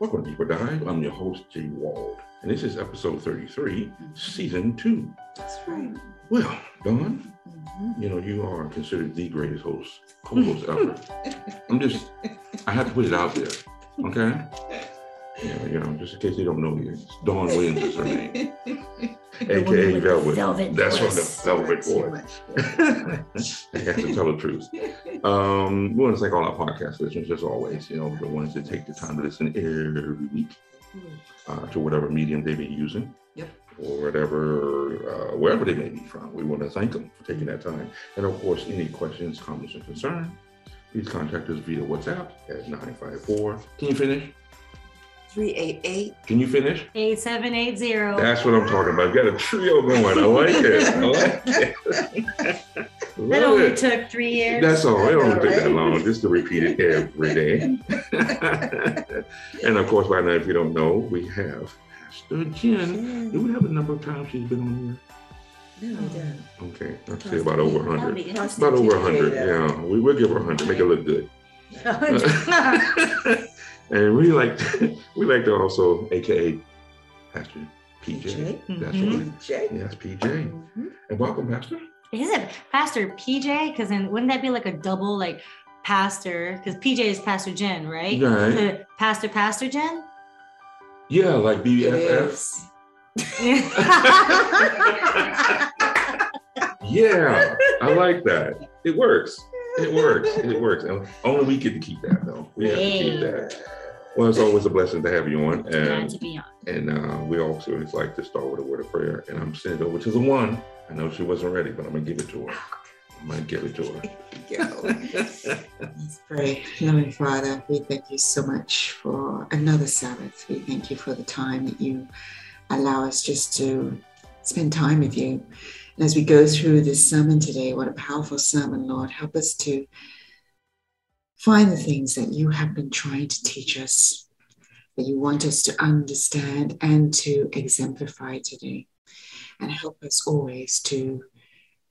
Welcome to Deeper Dive. I'm your host, Jay Wald, and this is episode 33, season two. That's right. Well, Dawn, Mhm. you know, you are considered the greatest host, co-host ever. I'm just, I have to put it out there, okay? Yeah, you know, just in case they don't know you, it's Dawn Williams is her name, aka the Velvet. velvet That's what the. Velvet Boy. I have to tell the truth. Um, we want to thank all our podcast listeners, as always, you know, the ones that take the time to listen every week uh, to whatever medium they be using. Yep. Or whatever, uh, wherever they may be from. We want to thank them for taking that time. And of course, any questions, comments, or concern, please contact us via WhatsApp at 954. Can you finish? 388. Can you finish? 8780. That's what I'm talking about. i Got a trio going. I like it. I like it. that only it. took three years. That's all. It don't take that long just to repeat it every day. and of course, by now, if you don't know, we have Pastor Jen. Do we have a number of times she's been on here? No, we don't. Okay, I'd say about over That'll 100. About over 100, Yeah. yeah. We will give her 100, make it look good. and we like we like to also, aka Pastor PJ. PJ. That's Mhm. right. PJ. Yes, PJ. Mhm. And welcome, Pastor. Is it Pastor PJ? Because then wouldn't that be like a double like pastor? Because PJ is Pastor Jen, right? Right. Pastor, Pastor Jen? Yeah, like It BFF. Yeah, I like that. It works. It works. It works. And only we get to keep that though. We have to keep that. Well, it's always a blessing to have you on. Glad And to be on. and uh, we also always like to start with a word of prayer. And I'm sending it over to the one. I know she wasn't ready, but I'm gonna give it to her. I'm gonna give it to her. Go. Let's pray. Loving Father, we thank you so much for another Sabbath. We thank you for the time that you allow us just to spend time with you. And as we go through this sermon today, what a powerful sermon, Lord. Help us to find the things that you have been trying to teach us, that you want us to understand and to exemplify today. And help us always to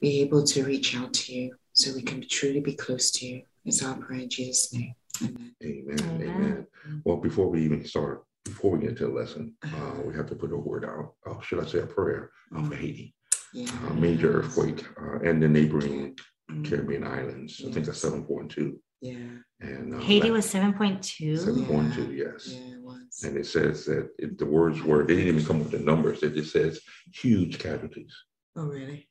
be able to reach out to you so we can truly be close to you. It's our prayer in Jesus' name. Amen. Amen. Amen. Amen. Well, before we even start, before we get into the lesson, uh, we have to put a word out. Oh, should I say a prayer uh, for Haiti? Yeah. A major earthquake uh, and the neighboring Mm, Caribbean islands. I think that's seven point two. Yeah. And uh, Haiti that- was 7.2. seven point two. Yes. Yeah, it was. And it says that it, the words were, they didn't even come with the numbers. It just says huge casualties. Oh, really?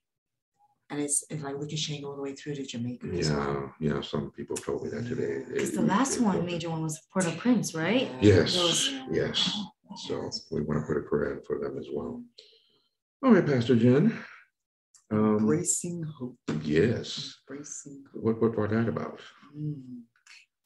And it's, it's like ricocheting all the way through to Jamaica. as well. Yeah, yeah. Some people told me that today. Because the last they one, it. major one, was Port-au-Prince, right? Yes, Those- yes. So we want to put a prayer in for them as well. All right, Pastor Jen. Um, Embracing hope. yes. Embracing hope. What what brought that about? Mm.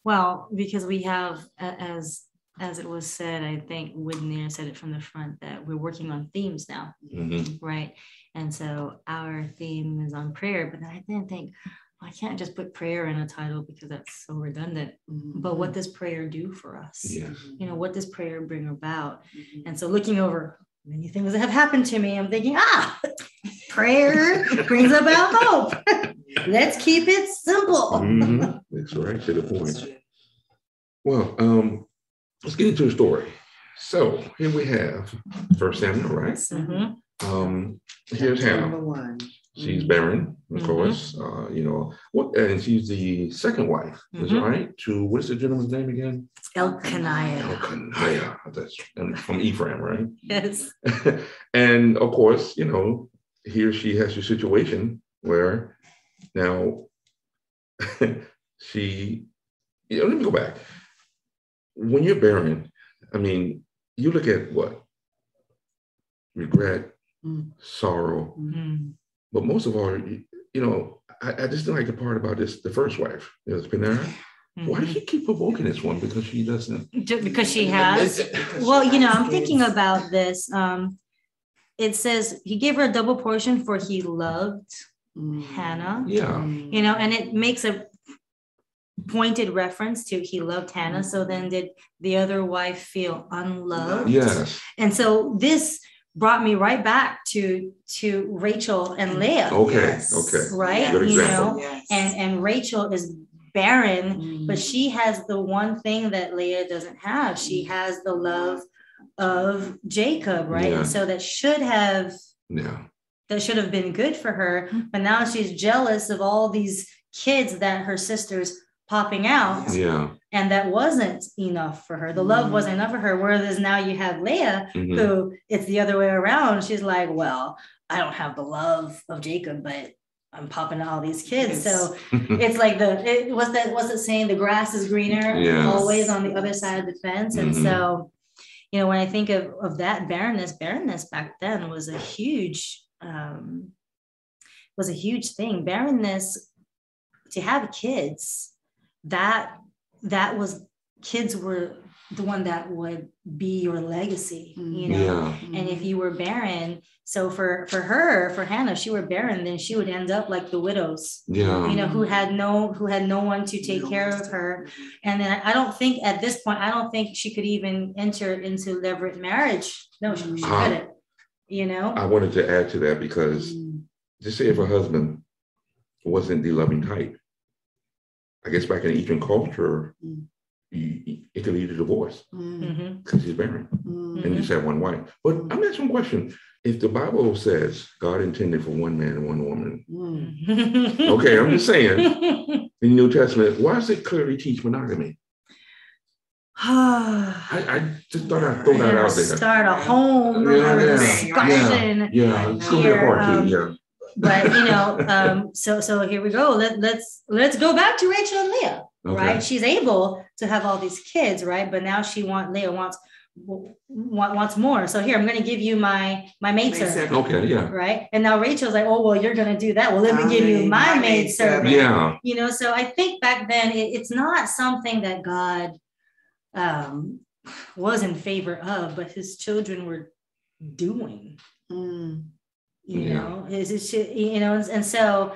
Well, because we have, as as it was said, I think Whitney said it from the front that we're working on themes now, Mhm. right? And so our theme is on prayer, but then I didn't think well, I can't just put prayer in a title because that's so redundant. But what does prayer do for us? Yes. You know, what does prayer bring about? Mhm. And so looking over many things that have happened to me, I'm thinking, ah, prayer brings about hope. Let's keep it simple. Mhm. That's right to the point. Well, um, let's get into the story. So here we have First Samuel, right? Mhm. Um, here's Chapter Hannah. Number one. She's Mhm. barren, of Mhm. course. Uh, you know what? And she's the second wife, is Mhm. right? To what is the gentleman's name again? Elkanah. Elkanah. That's and from Ephraim, right? Yes. and of course, you know, here she has a situation where now she, you know, let me go back. When you're barren, I mean, you look at what? Regret, Mm. sorrow, Mm. But most of all, you, you know, I, I just don't like the part about this, the first wife, is Peninnah. Why does she keep provoking this one? Because she doesn't. Because she has. Because Well, she you know, I'm thinking about this. Um, it says he gave her a double portion for he loved Mm. Hannah. Yeah. You know, and it makes a pointed reference to he loved Hannah. So then did the other wife feel unloved? Yes. And so this brought me right back to to Rachel and mm. Leah. Okay. Yes. Okay. Right? Good You example. know, Yes. and and Rachel is barren, Mm. but she has the one thing that Leah doesn't have. She mm. has the love of Jacob, right? Yeah. And so that should have Yeah. that should have been good for her, mm. but now she's jealous of all these kids that her sister's popping out Yeah. And that wasn't enough for her. The love wasn't enough for her. Whereas now you have Leah, Mhm. who it's the other way around. She's like, well, I don't have the love of Jacob, but I'm popping all these kids. Yes. So it's like the it was that was it saying the grass is greener Yes. always on the other side of the fence. And Mhm. so, you know, when I think of of that barrenness, barrenness back then was a huge um was a huge thing. Barrenness to have kids, that that was kids were the one that would be your legacy, you know. Yeah. And if you were barren, so for for her, for Hannah, if she were barren, then she would end up like the widows, Yeah. you know, who had no who had no one to take care of her. And then I don't think at this point, I don't think she could even enter into levirate marriage. No, she, she Ah. couldn't. You know. I wanted to add to that because Mm. just say if her husband wasn't the loving type, I guess back in Eastern culture, Mm. you- you- it could lead to divorce Mm. Mhm. because he's barren Mm. and you just have one wife. But I'm asking a question. If the Bible says God intended for one man and one woman, Mm. okay, I'm just saying in the New Testament, why does it clearly teach monogamy? I, I just thought I'd throw that out there. Start a whole Yeah, nother yeah, discussion. Yeah, it's gonna be a Here, part um, two. Yeah, But you know, um, so so here we go. Let, let's let's go back to Rachel and Leah, Okay. right? She's able to have all these kids, right? But now she want Leah wants want, wants more. So here I'm going to give you my my maid Maid servant, servant. okay, yeah, right? And now Rachel's like, oh well, you're going to do that. Well, let me I'll give you my, my maid maid servant. servant. yeah, You know, so I think back then it, it's not something that God um, was in favor of, but His children were doing Mm. You Yeah. know is it should you know and, and so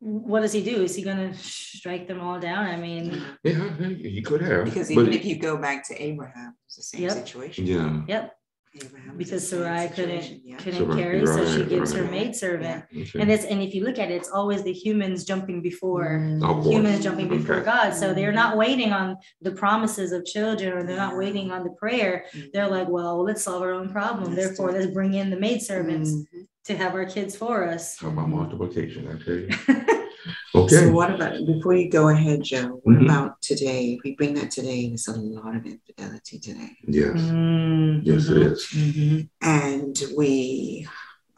what does he do is he going to strike them all down i mean yeah. He could have Because even if you go back to Abraham, it's the same Yep. situation. yeah, yep Abraham because sarai couldn't yeah. couldn't Sarai, carry so she right, gives her maidservant. maid servant okay. and it's and if you look at it it's always the humans jumping before Mm. Humans jumping before god so they're not waiting on the promises of children or they're not waiting on the prayer Mm. they're like well let's solve our own problem Let's therefore it. let's bring in the maid servants Mhm. To have our kids for us Talk about multiplication, I tell you. Okay. So Okay. what about before you go ahead, Joe? What Mhm. about today? If we bring that today, there's a lot of infidelity today, Yes. Mm, Yes, it is. mhm. and we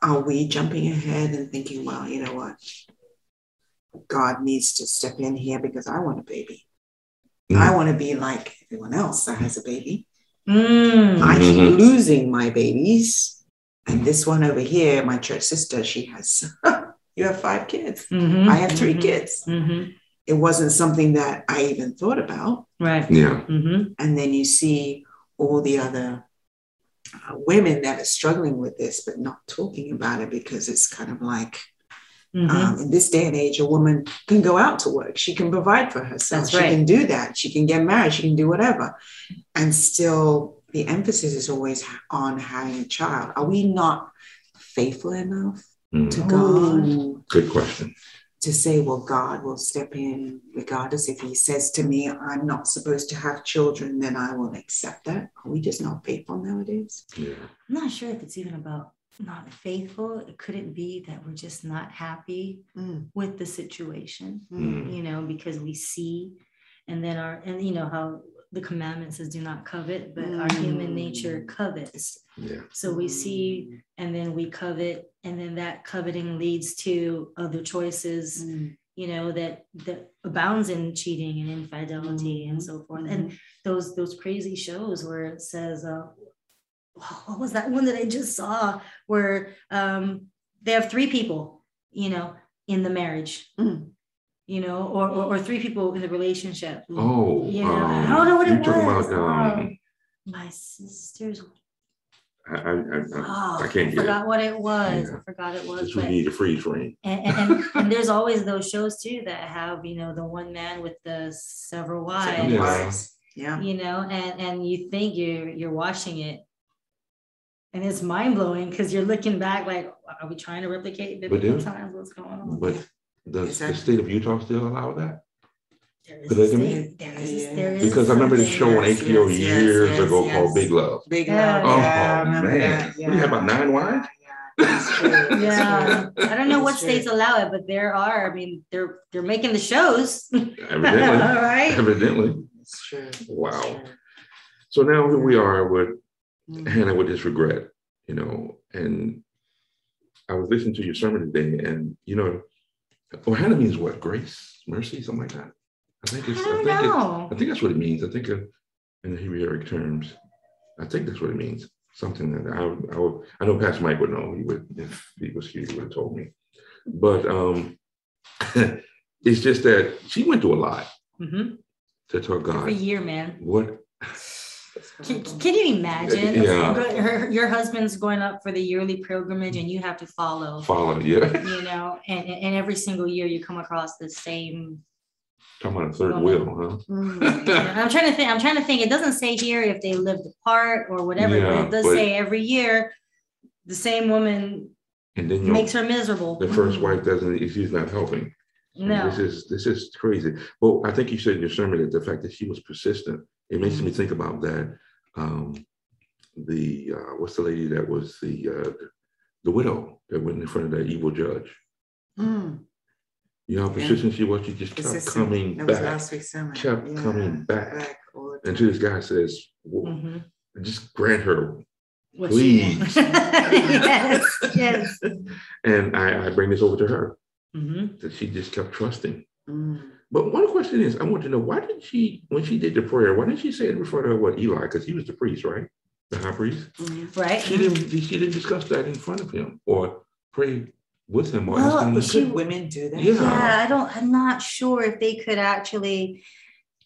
are we jumping ahead and thinking, well, you know what? God needs to step in here because I want a baby. Mm. I want to be like everyone else that has a baby. Mm. I keep Mhm. losing my babies. And this one over here, my church sister, she has, you have five kids. Mhm, I have 3 mhm, kids. mhm. It wasn't something that I even thought about. Right. Yeah. Mhm. And then you see all the other uh, women that are struggling with this, but not talking about it because it's kind of like, Mhm. um, in this day and age, a woman can go out to work. She can provide for herself. That's she right. can do that. She can get married. She can do whatever. And still, the emphasis is always on having a child. Are we not faithful enough Mm. to God Good question. to say, well, God will step in regardless if He says to me, I'm not supposed to have children, then I will accept that? Are we just not faithful nowadays? Yeah. I'm not sure if it's even about not faithful. It Could it be that we're just not happy Mm, with the situation? Mm. You know, because we see, and then our, and you know how the commandment says, "Do not covet," but our human nature Mm. covets. Yeah. So we see, and then we covet, and then that coveting leads to other choices. Mm, you know that that abounds in cheating and infidelity and so forth and those those crazy shows where it says uh what was that one that i just saw where um they have three people you know in the marriage Mm. You know or, or or three people in the relationship Oh, you know um, i don't know what you're it talking was about, um, Um, my sister's I, I, I, oh, I can't get it. forgot what it was Yeah. i forgot it was Just but we need a freeze frame. and, and, and, and there's always those shows too that have you know the one man with the several wives Yeah. Yeah. you know and and you think you're you're watching it and it's mind-blowing because you're looking back like are we trying to replicate But biblical times what's going on But does Is the state of Utah still allow that? There is, Polygamy? there- there is, Yeah. there is Because I remember this something- show on Yes, HBO yes, years yes, ago yes. called Big Love. Big Yeah. love. Oh, yeah, I remember man. that. What do you have, about nine wives? Yeah, that's true. That's Yeah, true. I don't know what That's true. states allow it, but there are. I mean, they're they're making the shows. All Evidently. right. Evidently. It's true. It's Wow. true. So now here we are with Mm. Hannah with this regret, you know, and I was listening to your sermon today, and you know, well, Hannah means what? Grace, mercy, something like that. I think it's. I, don't think it, know. I think that's what it means. I think uh, in the Hebrewic terms, I think that's what it means. Something that I, would- I, would, I know Pastor Mike would know. He would, if he was here, he would have told me. But um, it's just that she went through a lot Mhm. to tell God Every year, man. what. Can, can you imagine? Yeah. Her- your husband's going up for the yearly pilgrimage, and you have to follow. Follow, yeah. You know, and and every single year you come across the same. Talking about a third wheel, huh? Mm. I'm trying to think. I'm trying to think. It doesn't say here if they lived apart or whatever, Yeah, but it does but- say every year the same woman And then makes her miserable. the first wife doesn't, she's not helping. And No. This is this is crazy. Well, I think you said in your sermon that the fact that she was persistent, it makes me think about that. Um, the uh, what's the lady that was the uh, the widow that went in front of that evil judge? Mm. You know how persistent she was. She just kept coming That was back. last week's sermon. Kept coming back. all the Until this guy says, "Well, Mhm. just grant her. What. Please. yes, yes. And I, I bring this over to her Mhm. that she just kept trusting. Mm. But one question is, I want to know why did she, when she did the prayer, why didn't she say it in front of what Eli? Because he was the priest, right? The high priest. Mm. Right. She didn't. She didn't discuss that in front of him or pray with him or Well, ask him. to she- women do that? Yeah. Yeah, I don't. I'm not sure if they could actually.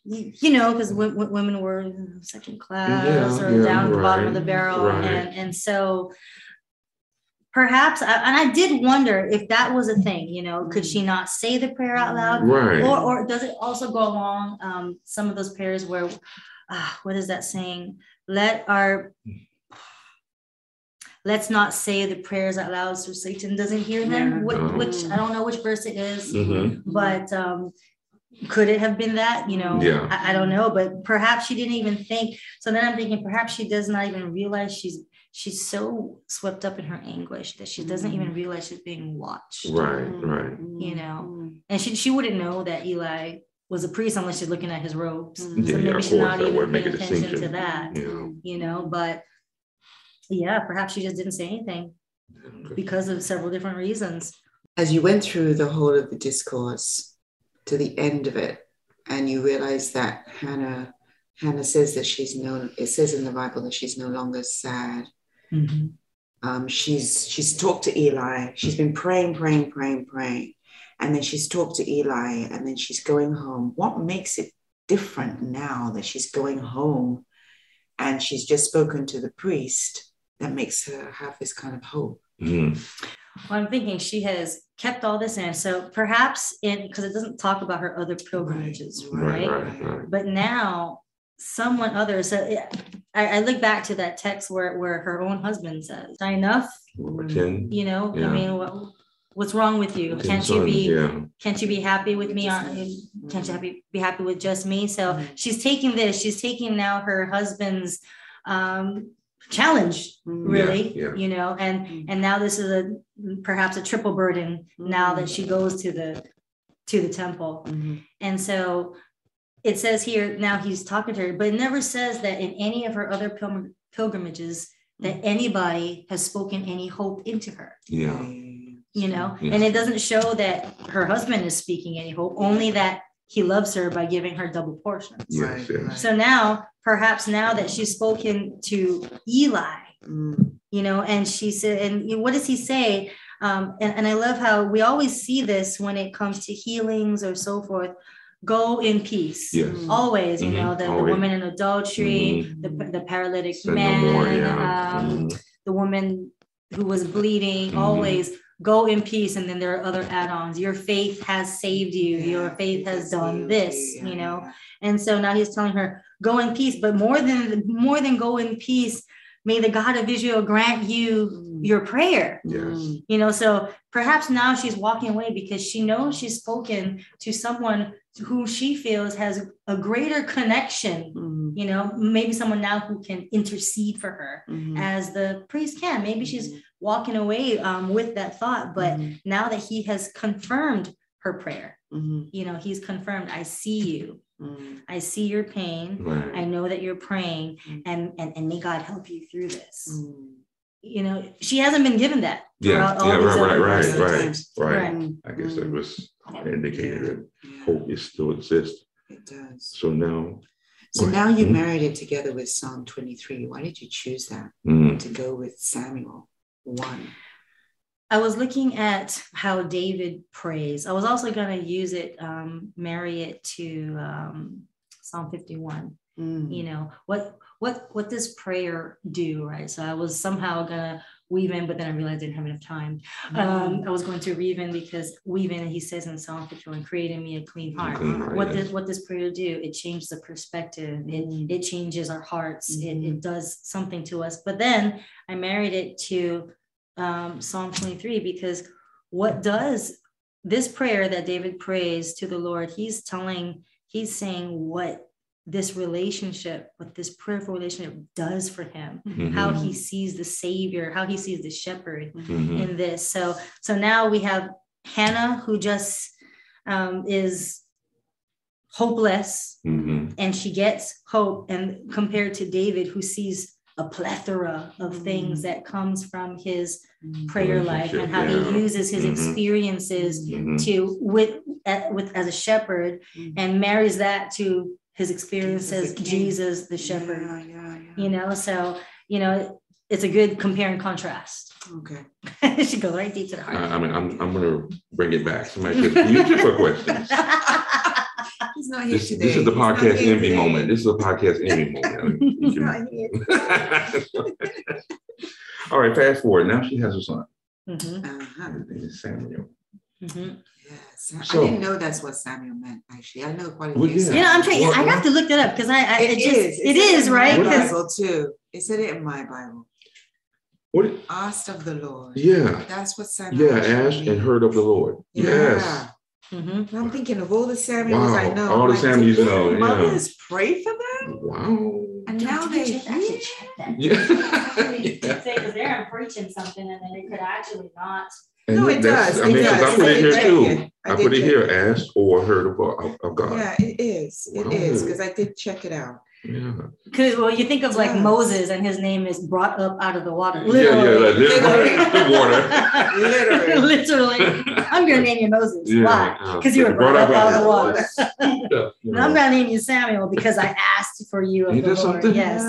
You you know, because women were second class Yeah, or yeah, down at the bottom of the barrel, right. and and so perhaps, I- and I did wonder if that was a thing. You know, could she not say the prayer out loud? Right. or or does it also go along um, some of those prayers where ah, what is that saying let our let's not say the prayers out loud so satan doesn't hear them Yeah. which, Oh. which i don't know which verse it is, Mhm. but um could it have been that you know Yeah. I, I don't know but perhaps she didn't even think so then i'm thinking perhaps she does not even realize she's she's so swept up in her anguish that she doesn't even realize she's being watched Right. Right. You know. Mm. and she, she wouldn't know that Eli was a priest unless she's looking at his robes. Mm. Yeah, so yeah, maybe of she's course, not even make paying a attention to that, Yeah. you know. But yeah, perhaps she just didn't say anything because of several different reasons. As you went through the whole of the discourse to the end of it, and you realize that Hannah, Hannah says that she's no, it says in the Bible that she's no longer sad. Um, she's she's talked to Eli. She's been praying, praying, praying, praying, and then she's talked to Eli, and then she's going home. What makes it different now that she's going home, and she's just spoken to the priest that makes her have this kind of hope? Mhm. Well, I'm thinking she has kept all this in. So perhaps in because it doesn't talk about her other pilgrimages, Right. right? Right. Right. But now someone other. So yeah, I, I look back to that text where where her own husband says, "Not enough." Number ten. You know, Yeah. I mean, what, what's wrong with you? ten Can't you be? Yeah. can't you be happy with me on can't you happy, be happy with just me so she's taking this she's taking now her husband's um challenge really yeah. you know and Mm. and now this is a perhaps a triple burden now that she goes to the to the temple Mhm. and so it says here now he's talking to her but it never says that in any of her other pilgrim- pilgrimages that anybody has spoken any hope into her Yeah. you know Yeah. and it doesn't show that her husband is speaking any hope only that he loves her by giving her double portions Yes. Right, Yes. right. so now perhaps now that she's spoken to eli Mm. you know and she said and what does he say um, and, and i love how we always see this when it comes to healings or so forth go in peace Yes. always you Mhm, know the, the woman in adultery Mhm. the, the paralytic Sin no man more. Yeah. um, Mhm. the woman who was bleeding Mhm. always go in peace and then there are other add-ons your faith has saved you your faith has done you- this yeah, you know and so now he's telling her go in peace but more than more than go in peace may the God of Israel grant you Mm. Your prayer. Yes. Mm. You know, so perhaps now she's walking away because she knows she's spoken to someone who she feels has a greater connection. Mm. You know, maybe someone now who can intercede for her Mhm. as the priest can. Maybe she's Mhm. walking away um, with that thought, but Mhm. now that he has confirmed her prayer, Mhm. you know, he's confirmed, I see you. Mm. I see your pain. I know that you're praying Mm. and, and, and may God help you through this. Mm. You know, she hasn't been given that. Yeah. all Yeah. these Right. Right. other Right. Right. Right. Right. I guess that Mm. was an indicator that Yeah, hope is still exists. it does. So now, So now ahead. you Mhm. married it together with Psalm 23. Why did you choose that mm, to go with Samuel 1? I was looking at how David prays. I was also going to use it, um, marry it to um, Psalm 51. Mm. You know what what what does prayer do, right? So I was somehow gonna weave in, but then I realized I didn't have enough time. Um, I was going to weave in because weave in. He says in Psalm 51, "Creating me a clean heart." clean heart, what yes. does what does prayer do? It changes the perspective. It Mm. it changes our hearts. It, Mhm. it does something to us. But then I married it to um, Psalm 23 because what does this prayer that David prays to the Lord? He's telling, he's saying what this relationship, what this prayerful relationship does for him, mhm, how he sees the Savior, how he sees the shepherd mhm, in this. So so now we have Hannah who just um, is hopeless mhm, and she gets hope and compared to David who sees a plethora of things Mm. that comes from his Mm. prayer life and how Relationship, he uses his Mhm. experiences to with at, with as a shepherd and marries that to his experiences, Jesus the Jesus the shepherd Yeah, yeah, yeah. you know so you know it's a good compare and contrast Okay. she goes right deep to the I, heart I mean, I'm, I'm gonna bring it back. Somebody says, use it for questions. He's not here This, today. this is the He's podcast envy today. moment. This is a podcast envy moment. You He's can- not here. All right, fast forward. Now she has a son. Mhm, Uh-huh. His name is Samuel. mhm. Yes. So- I didn't know that's what Samuel meant, actually. I know quite a Well, yeah. you know i'm trying Well, i have to look that up because i, I It it, just is. it said is right My What is- because Bible too. It said it in my Bible. What? Asked of the Lord. Yeah, That's what Samuel. yeah. Asked and heard of the Lord. Yes. Yeah. Mhm. I'm thinking of all the Samuels I Wow, know. all the like, Samuels did you know, their yeah. Mothers pray for them, Wow. and Dude, now they. should actually check that Yeah. yeah. say because they're preaching something and then it could actually not And No, it that's- does, I mean, because. I put I it here too. it. I I put it here, it. asked or heard of, of, of God. Yeah, it is. It is Wow. because I did check it out. Yeah. Because well, you think of like Yes. Moses, and his name is brought up out of the water. Yeah, yeah, like Literally. literally the water. Literally. Literally. I'm gonna name you Moses. Yeah, Why? yeah. Because you were brought up out of the water. Yeah, you And I'm gonna name you Samuel because I asked for you of Ain't the that Lord. something? Yes.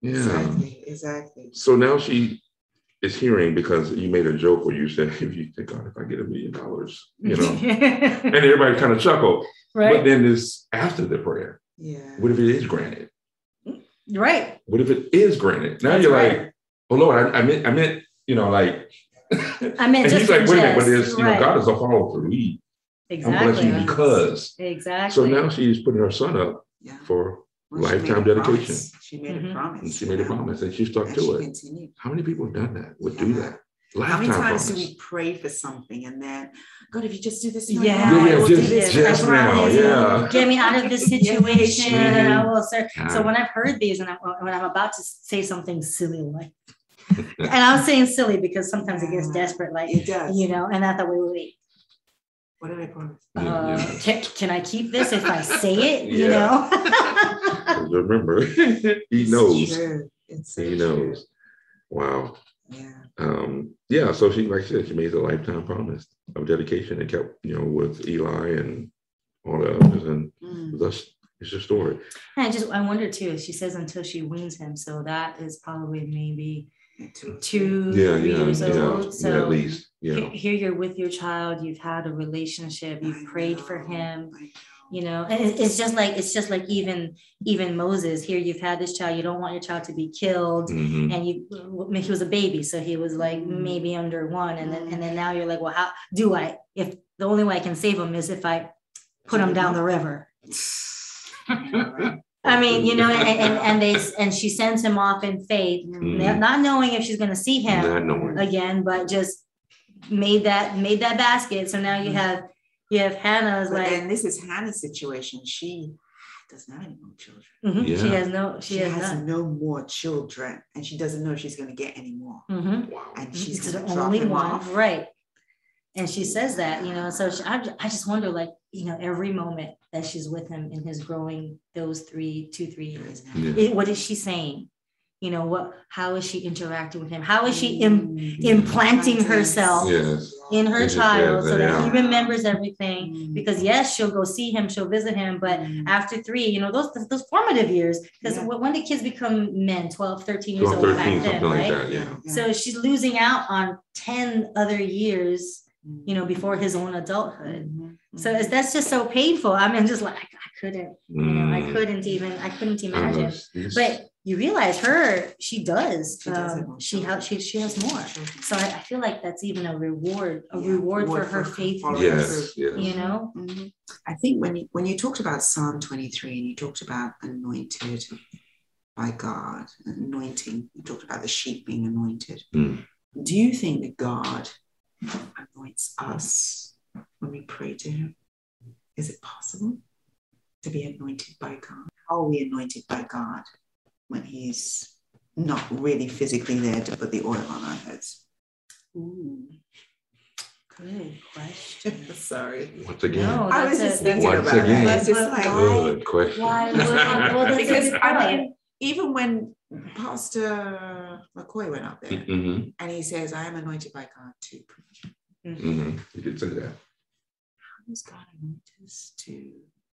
Yeah, Yeah. Exactly. Exactly. So now she is hearing because you made a joke where you said, if you think, God, if I get a million dollars, you know, and everybody kind of chuckled. But then this after the prayer, Yeah. what if it is granted? Right. What if it is granted? Now That's you're right. like, oh Lord, I, I meant, I meant, you know, like, I mean, and just he's like, for wait a minute, but jest. there's, you know, God is a follow through. He, I'm blessing you Exactly. because. Exactly. So now she's putting her son up Yeah. for, Well, Lifetime a dedication. promise. She made Mhm. a promise. and she made a promise and she stuck and to she it. continued. How many people have done that? Would do Yeah. that? How many Lifetime times do we pray for something and then, God, if you just do this, Yeah, right Yeah, yeah, do just- this just now, yeah. Get me out of this situation, Yeah. and I will serve. So when I've heard these, and I, when I'm about to say something silly, like, and I'm saying silly because sometimes it gets desperate, like, It does. you know, and I thought, wait, wait, wait. What did I promise? Yeah, Uh, yeah. can, can I keep this if I say it? You know? 'Cause Remember, he It's knows. true. It's so He true. knows. Wow. Yeah. Um, yeah, so she, like I said, she made a lifetime promise of dedication and kept, you know, with Eli and all the others, and Mm. thus it's your story. And I just I wonder too. She says until she weans him, so that is probably maybe two. two Yeah, three yeah, years yeah, old. yeah, So at least, yeah. here you're with your child. You've had a relationship. You've I prayed for know, him. I know. you know and it's just like it's just like even even moses here you've had this child you don't want your child to be killed Mhm. and you I mean, he was a baby so he was like Mm. maybe under one and then and then now you're like well how do i if the only way i can save him is if i put him down the river I mean, you know, and, and, and they and she sends him off in faith, Mhm. not knowing if she's going to see him again, but just made that made that basket. So now you have you have Hannah's But like then this is Hannah's situation. She doesn't have any more children. mhm, she has no she, She, has, has no more children, and she doesn't know she's going to get any more. Mhm. Wow. And she's It's the only one, off. right? And she says that, you know. So she, I, I just wonder, like, you know, every moment that she's with him in his growing those three, two, three years, Yeah. it, what is she saying? You know, what? How is she interacting with him? How is she im- implanting herself Yes. in her Yes, child so that he remembers everything? Mm. Because yes, she'll go see him, she'll visit him, but Mm. after three, you know, those those formative years, because Yeah. when did kids become men? 12, 13 years 12, old 13, back then, something like right? that. Yeah. So she's losing out on 10 other years, Mm. you know, before his own adulthood. Mhm. So it's, that's just so painful. I mean, just like, I, I couldn't, you know, I Mm. couldn't even, I couldn't I don't know, imagine. it's- it's- But you realize her, she does. She does um, she has, she, she has more. So I, I feel like that's even a reward, a Yeah, reward for reward her for faithfulness, yes, yes. you know? Mhm. I think when you, when you talked about Psalm 23 and you talked about anointed by God, anointing, you talked about the sheep being anointed. Mm. Do you think that God anoints us when we pray to Him? Is it possible to be anointed by God? How are we anointed by God when He's not really physically there to put the oil on our heads? Ooh, good question. Sorry. Once again, No, I was just a- thinking Once about again. it. I was just But like, why- good question. why well, because I mean, even when Pastor McCoy went up there Mhm, and he says, I am anointed by God to preach. mhm. You did say that. How does God anoint us to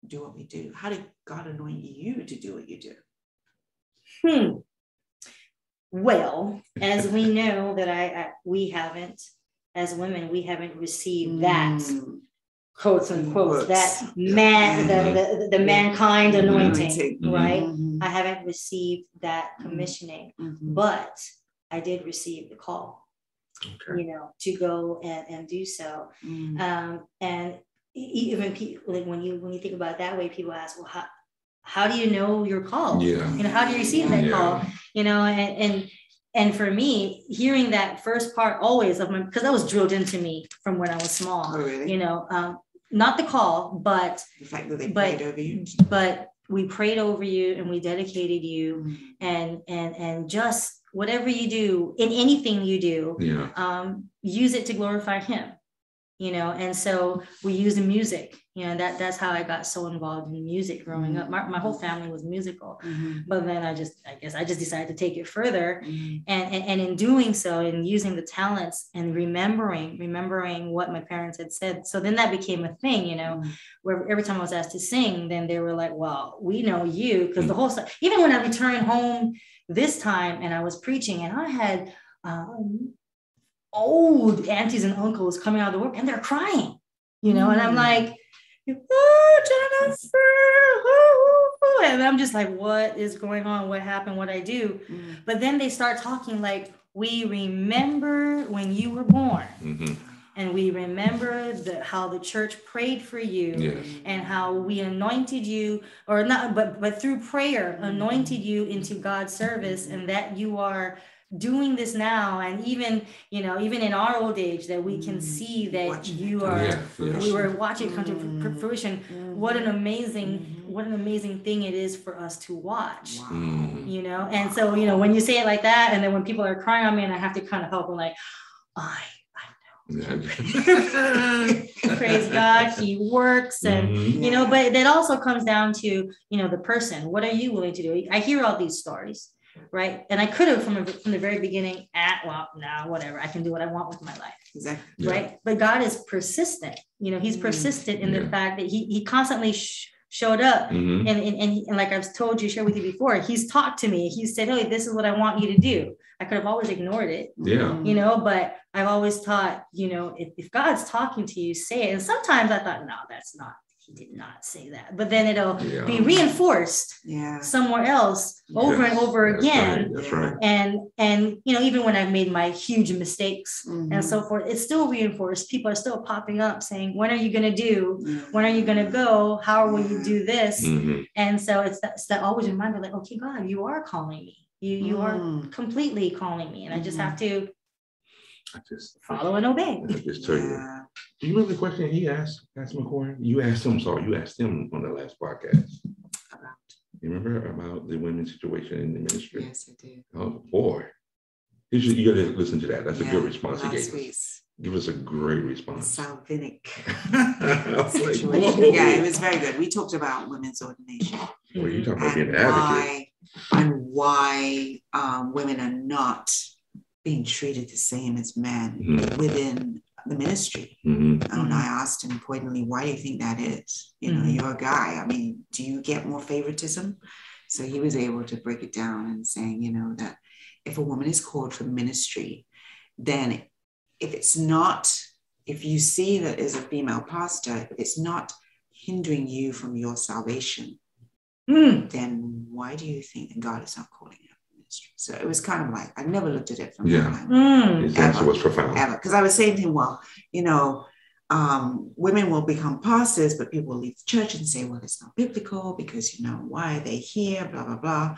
do what we do? How did God anoint you to do what you do? Hmm. Well, as we know that I, I we haven't, as women, we haven't received that Mm. quotes unquote Quotes. that man the, the, the mankind anointing, Mhm. right? Mhm. I haven't received that commissioning, Mhm. but I did receive the call, Okay. you know, to go and, and do so. Mm. Um, and even people like when you when you think about it that way, people ask, well, how how do you know you're called? Yeah. You know, how do you receive that Yeah. call? You know, and and and for me, hearing that first part always of my because that was drilled into me from when I was small. Oh, small. really? You know, um, not the call, but the fact that they but- prayed over you. but we prayed over you and we dedicated you Mm. and and and just whatever you do in anything you do Yeah. um, use it to glorify him you know and so we use the music you know that that's how i got so involved in music growing up. My, my whole family was musical. Mhm. but then i just i guess i just decided to take it further. Mhm. and, and and in doing so and using the talents and remembering remembering what my parents had said. So then that became a thing you know where every time i was asked to sing then they were like well we know you because the whole stuff even when i returned home this time and i was preaching and i had um, old aunties and uncles coming out of the work and they're crying you know and i'm Mm. like oh, Jennifer, ooh, ooh," and i'm just like what is going on what happened what i do Mm. but then they start talking like, we remember when you were born, Mhm. and we remember the, how the church prayed for you, Yes. and how we anointed you, or not, but but through prayer, Mm-hmm. anointed you into God's service, and that you are doing this now, and even you know, even in our old age, that we can Mm. see that Watching you come are. Yeah, yeah. We were watching it come to fr- Mm. fruition. Mhm. What an amazing, Mhm. what an amazing thing it is for us to watch Wow. Mm. you know and so you know when you say it like that and then when people are crying on me and i have to kind of help them like i Yeah. praise god he works and Mhm. you know but that also comes down to you know the person what are you willing to do i hear all these stories right and i could have from, from the very beginning at well now whatever i can do what i want with my life Exactly. Yeah. right but god is persistent you know he's Mm. persistent in the fact that he, he constantly sh- showed up Mhm. and, and, and, and like I've told you, shared with you before, he's talked to me. He said, Hey, this is what I want you to do. I could have always ignored it, Yeah. you know, but I've always taught, you know, if, if God's talking to you, say it. And sometimes I thought, no, that's not he did not say that. But then it'll Yeah. be reinforced Yeah. somewhere else over and over that's again. right, That's right. And and you know, even when I've made my huge mistakes Mhm. and so forth, it's still reinforced. People are still popping up saying, When are you gonna do? Yeah. When are you gonna go? How will you do this? Mhm. And so it's that, it's that always reminder, like, okay, God, you are calling me. You you are Mm. completely calling me. And I just have to I just follow and obey. I just tell you. Yeah. Do you remember the question he asked, Pastor McCoy? You asked him, sorry, you asked him on the last podcast. About- You remember about the women's situation in the ministry? Yes, I did. Oh boy. You should you gotta listen to that. That's a good response he gave us. Give us a great response. Salvinic I was like, Yeah, it was very good. We talked about women's ordination Boy, you talking about being an advocate. why and why um, women are not being treated the same as men Mhm. within the ministry. Mhm. And I asked him pointedly, why do you think that is? You know, Mhm. you're a guy. I mean, do you get more favoritism? So he was able to break it down and saying, you know, that if a woman is called for ministry, then if it's not, if you see that as a female pastor, if it's not hindering you from your salvation, Mm, then why do you think that God is not calling you for ministry? So it was kind of like, I never looked at it from Yeah. that mm, His answer was profound. ever. Because I was saying to him, well, you know, um, women will become pastors, but people will leave the church and say, well, it's not biblical because, you know, why are they here? Blah, blah, blah.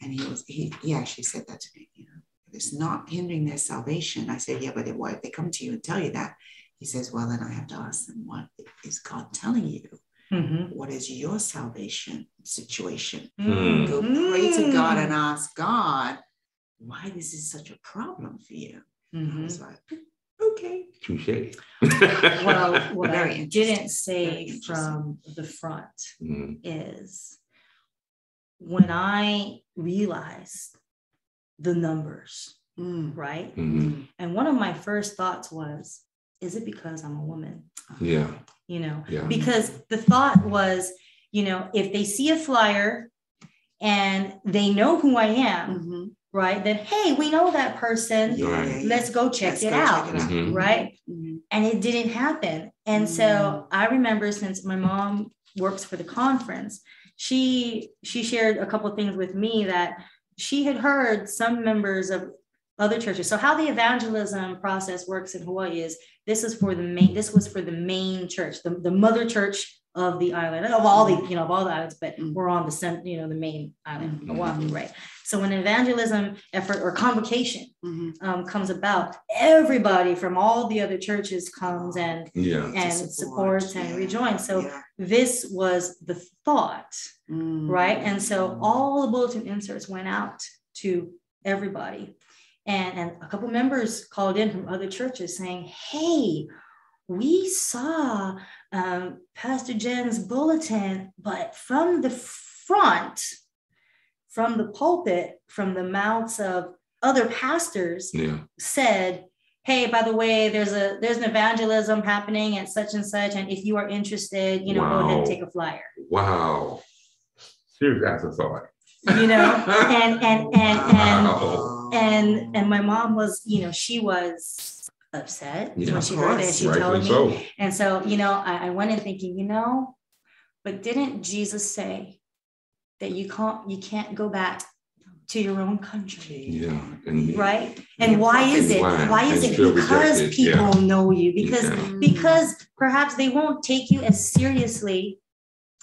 And he was, he, he actually said that to me, you know, it's not hindering their salvation. I said, yeah, but if, why, if they come to you and tell you that, he says, well, then I have to ask them, what is God telling you? Mhm, What is your salvation situation? Hmm. Go pray to God and ask God why this is such a problem for you. I Mhm. was like, okay. Touche. Well, what Very I didn't say from the front Mhm. is when I realized the numbers, Mm, right? Mhm. And one of my first thoughts was, is it because I'm a woman? Yeah, You know, yeah. because the thought was, you know, if they see a flyer and they know who I am, mhm. right? Then, hey, we know that person. Right. yeah, yeah. Let's go check Let's it go out. check it out. Mhm. Right. Mhm. and it didn't happen. And so Mm. I remember since my mom works for the conference, she she shared a couple of things with me that she had heard some members of other churches. So how the evangelism process works in Hawaii is this is for the main this was for the main church, the, the mother church of the island of all the you know of all the islands, but Mm. we're on the cent, you know the main island. Oahu, right? So when evangelism effort or convocation Mhm. um, comes about, everybody from all the other churches comes and Yeah. And support, supports and yeah, rejoins. So yeah. this was the thought, Mm. right? And so all the bulletin inserts went out to everybody. And, and a couple members called in from other churches saying, hey, we saw um, Pastor Jen's bulletin, but from the front, from the pulpit, from the mouths of other pastors, Yeah. said, "Hey, by the way, there's a there's an evangelism happening at such and such, and if you are interested, you know, go ahead and take a flyer." Wow. Serious afterthought. You know, and and and and Wow. and and and my mom was, you know, she was upset Yeah, when she heard that. course. She told me, so. and so you know, I, I went in thinking, you know, but didn't Jesus say that you can't you can't go back to your own country? Yeah. And right and why is it Why? why is it because rejected, people yeah. know you because Yeah. Because perhaps they won't take you as seriously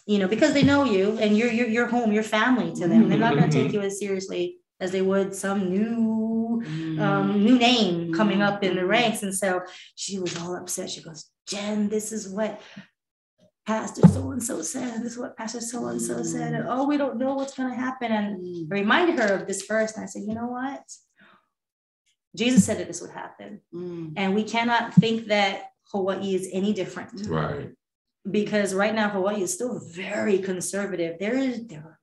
you know because they know you and you're you're, you're home your family to them they're not going to take you as seriously as they would some new Mm. um, new name coming up in the Mhm. ranks and so she was all upset she goes jen this is what pastor so and so said this is what pastor so and so said and oh we don't know what's going to happen and Mm. I reminded her of this verse, and I said, you know what? Jesus said that this would happen. Mm. And we cannot think that Hawaii is any different Right. because right now Hawaii is still very conservative. There is there are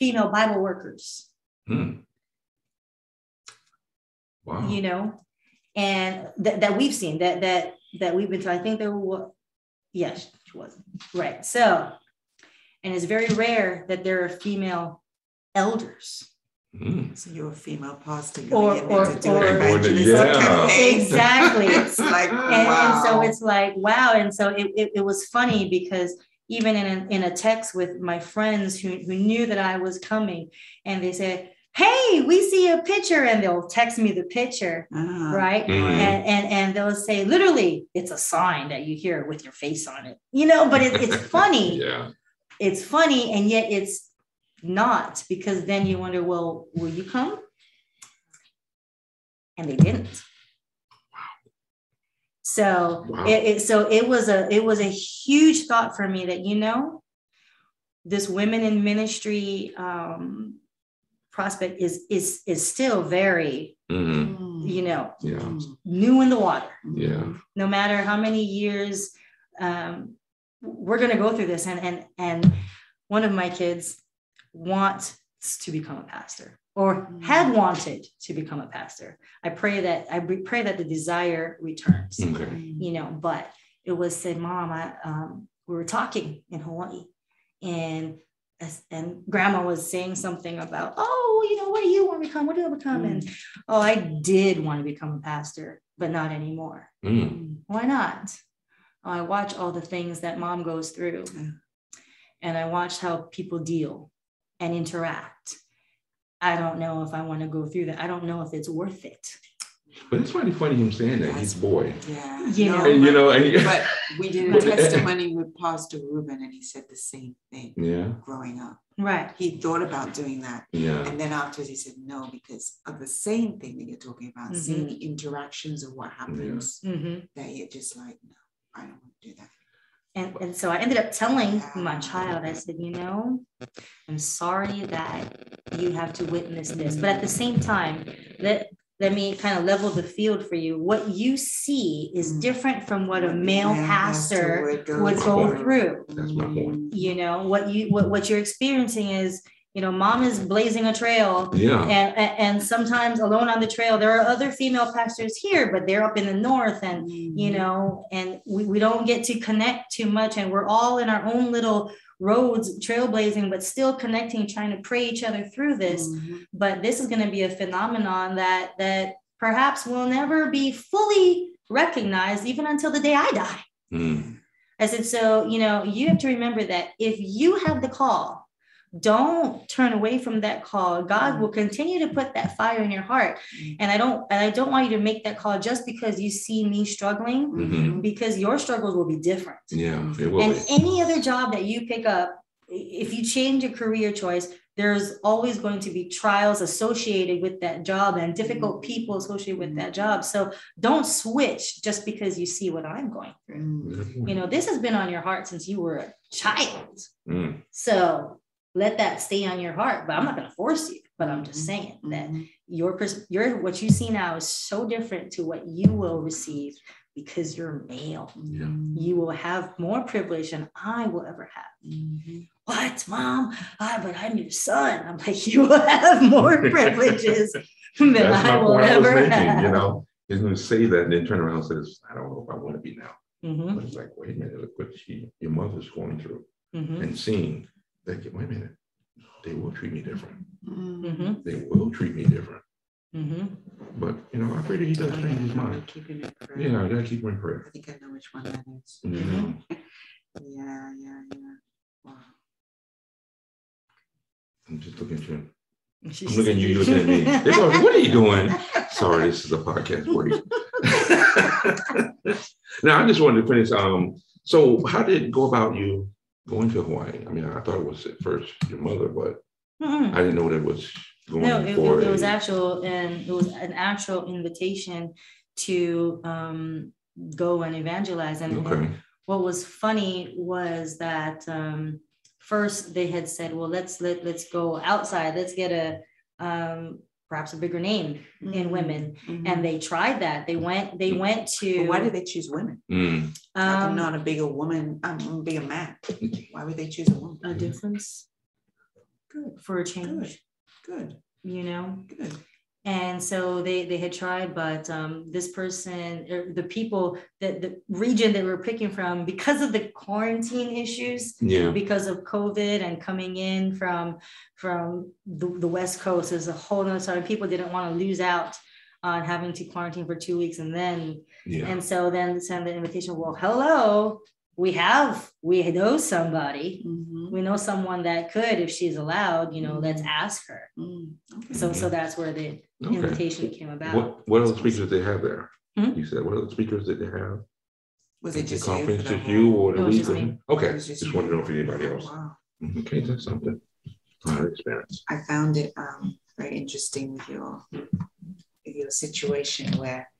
female Bible workers, Hmm. Wow. you know, and that, that we've seen that that that we've been. To, I think there were, yes, she was right. So, and it's very rare that there are female elders Mm. So you're a female pastor. Or- You're or- to do or- an Yeah. Exactly. it's like and, wow. and so it's like wow and so it, it, it was funny because even in a, in a text with my friends who, who knew that i was coming. And they said hey we see a picture. And they'll text me the picture Ah. right? Mhm. and, and and they'll say literally it's a sign that you hear with your face on it. You know but it, it's funny. Yeah. it's funny and yet it's not because then you wonder well will you come? And they didn't so Wow. it, it so it was a it was a huge thought for me that you know this women in ministry um prospect is is is still very hmm Mm. you know Yeah. new in the water Yeah. no matter how many years um, we're going to go through this and and and one of my kids wants to become a pastor or had wanted to become a pastor i pray that i pray that the desire returns Okay. Mm. you know but it was said mom i um, we were talking in hawaii and and grandma was saying something about oh you know what do you want to become what do you want to become and oh i did want to become a pastor but not anymore Mm. why not? I watch all the things that mom goes through, Yeah. and I watch how people deal and interact. I don't know if I want to go through that. I don't know if it's worth it. But it's really funny him saying that. He's boy. Yeah. You No, know. And you know, and but we did a But- testimony with Pastor Ruben, and he said the same thing yeah, growing up. Right. He thought about doing that. yeah. And then afterwards, he said no, because of the same thing that you're talking about, seeing Mhm. the interactions of what happens, hmm that you're just like, no, I don't want to do that. And, and so I ended up telling my child, I said, you know, I'm sorry that you have to witness this. But at the same time, let, let me kind of level the field for you. What you see is Mm. different from what a male Yeah, pastor would go through. through. That's my point. you know what you what, what you're experiencing is you know mom is blazing a trail Yeah. and, and and sometimes alone on the trail there are other female pastors here but they're up in the north and you know and we, we don't get to connect too much and we're all in our own little roads trailblazing but still connecting trying to pray each other through this Mhm. but this is going to be a phenomenon that that perhaps will never be fully recognized even until the day i die Mm. I said, so, you know, you have to remember that if you have the call, don't turn away from that call. God will mm-hmm. continue to put that fire in your heart. Mm-hmm. And I don't, and I don't want you to make that call just because you see me struggling, Mhm. because your struggles will be different. Yeah. It will And be. any other job that you pick up, if you change your career choice, there's always going to be trials associated with that job and difficult mm-hmm. people associated with that job. So don't switch just because you see what I'm going through you know this has been on your heart since you were a child Mm. so let that stay on your heart but i'm not going to force you but i'm just saying that Mhm. your your what you see now is so different to what you will receive because you're male Yeah. you will have more privilege than i will ever have Mhm. what mom ah, but i'm your son i'm like you will have more privileges than i will point. I ever thinking, have you know, he's going to say that and then turn around and says, I don't know if I want to be now. Mhm, But it's like, wait a minute, look what she, your mother's going through mhm, and seeing that, wait a minute, they will treat me different. Mhm. mhm, They will treat me different. mhm. But, you know, I pray that he does change his mind. Keeping it prayer. Yeah, I gotta keep him in I think I know which one that is. You know? Yeah, yeah, yeah. Wow. I'm just looking at you. She- I'm looking at you, you looking at me. They probably, what are you doing? Sorry, this is a podcast break. now, I just wanted to finish. Um, so how did it go about you going to Hawaii? I mean, I thought it was at first your mother, but Mm-mm. I didn't know that was going No, it, for it, it was actual, and it was an actual invitation to um, go and evangelize. And, and what was funny was that um, first they had said, "Well, let's let let's go outside. Let's get a um, perhaps a bigger name in women." Mhm. And they tried that. They went. They went to. But why did they choose women? Mm, How come um, not a bigger woman, um, a bigger man? Why would they choose a woman? a difference Good, for a change? good, You know. good. And so they they had tried but um, this person er, the people that the region that we're picking from because of the quarantine issues Yeah. because of covid and coming in from from the, the west coast is a whole nother story people didn't want to lose out on having to quarantine for two weeks and then Yeah. and so then send the invitation well hello we have we know somebody Mhm. we know someone that could if she's allowed you know let's ask her Mm. Okay. so so that's where the Okay. invitation came about What, what other speakers did they have there? Hmm? You said, what other speakers did they have? Was it just you? conference, the just you or the It was week? just. Okay, just just wanted to know if anybody Oh, else. wow. Okay, that's something. Our experience. I found it um, very interesting with your with your situation where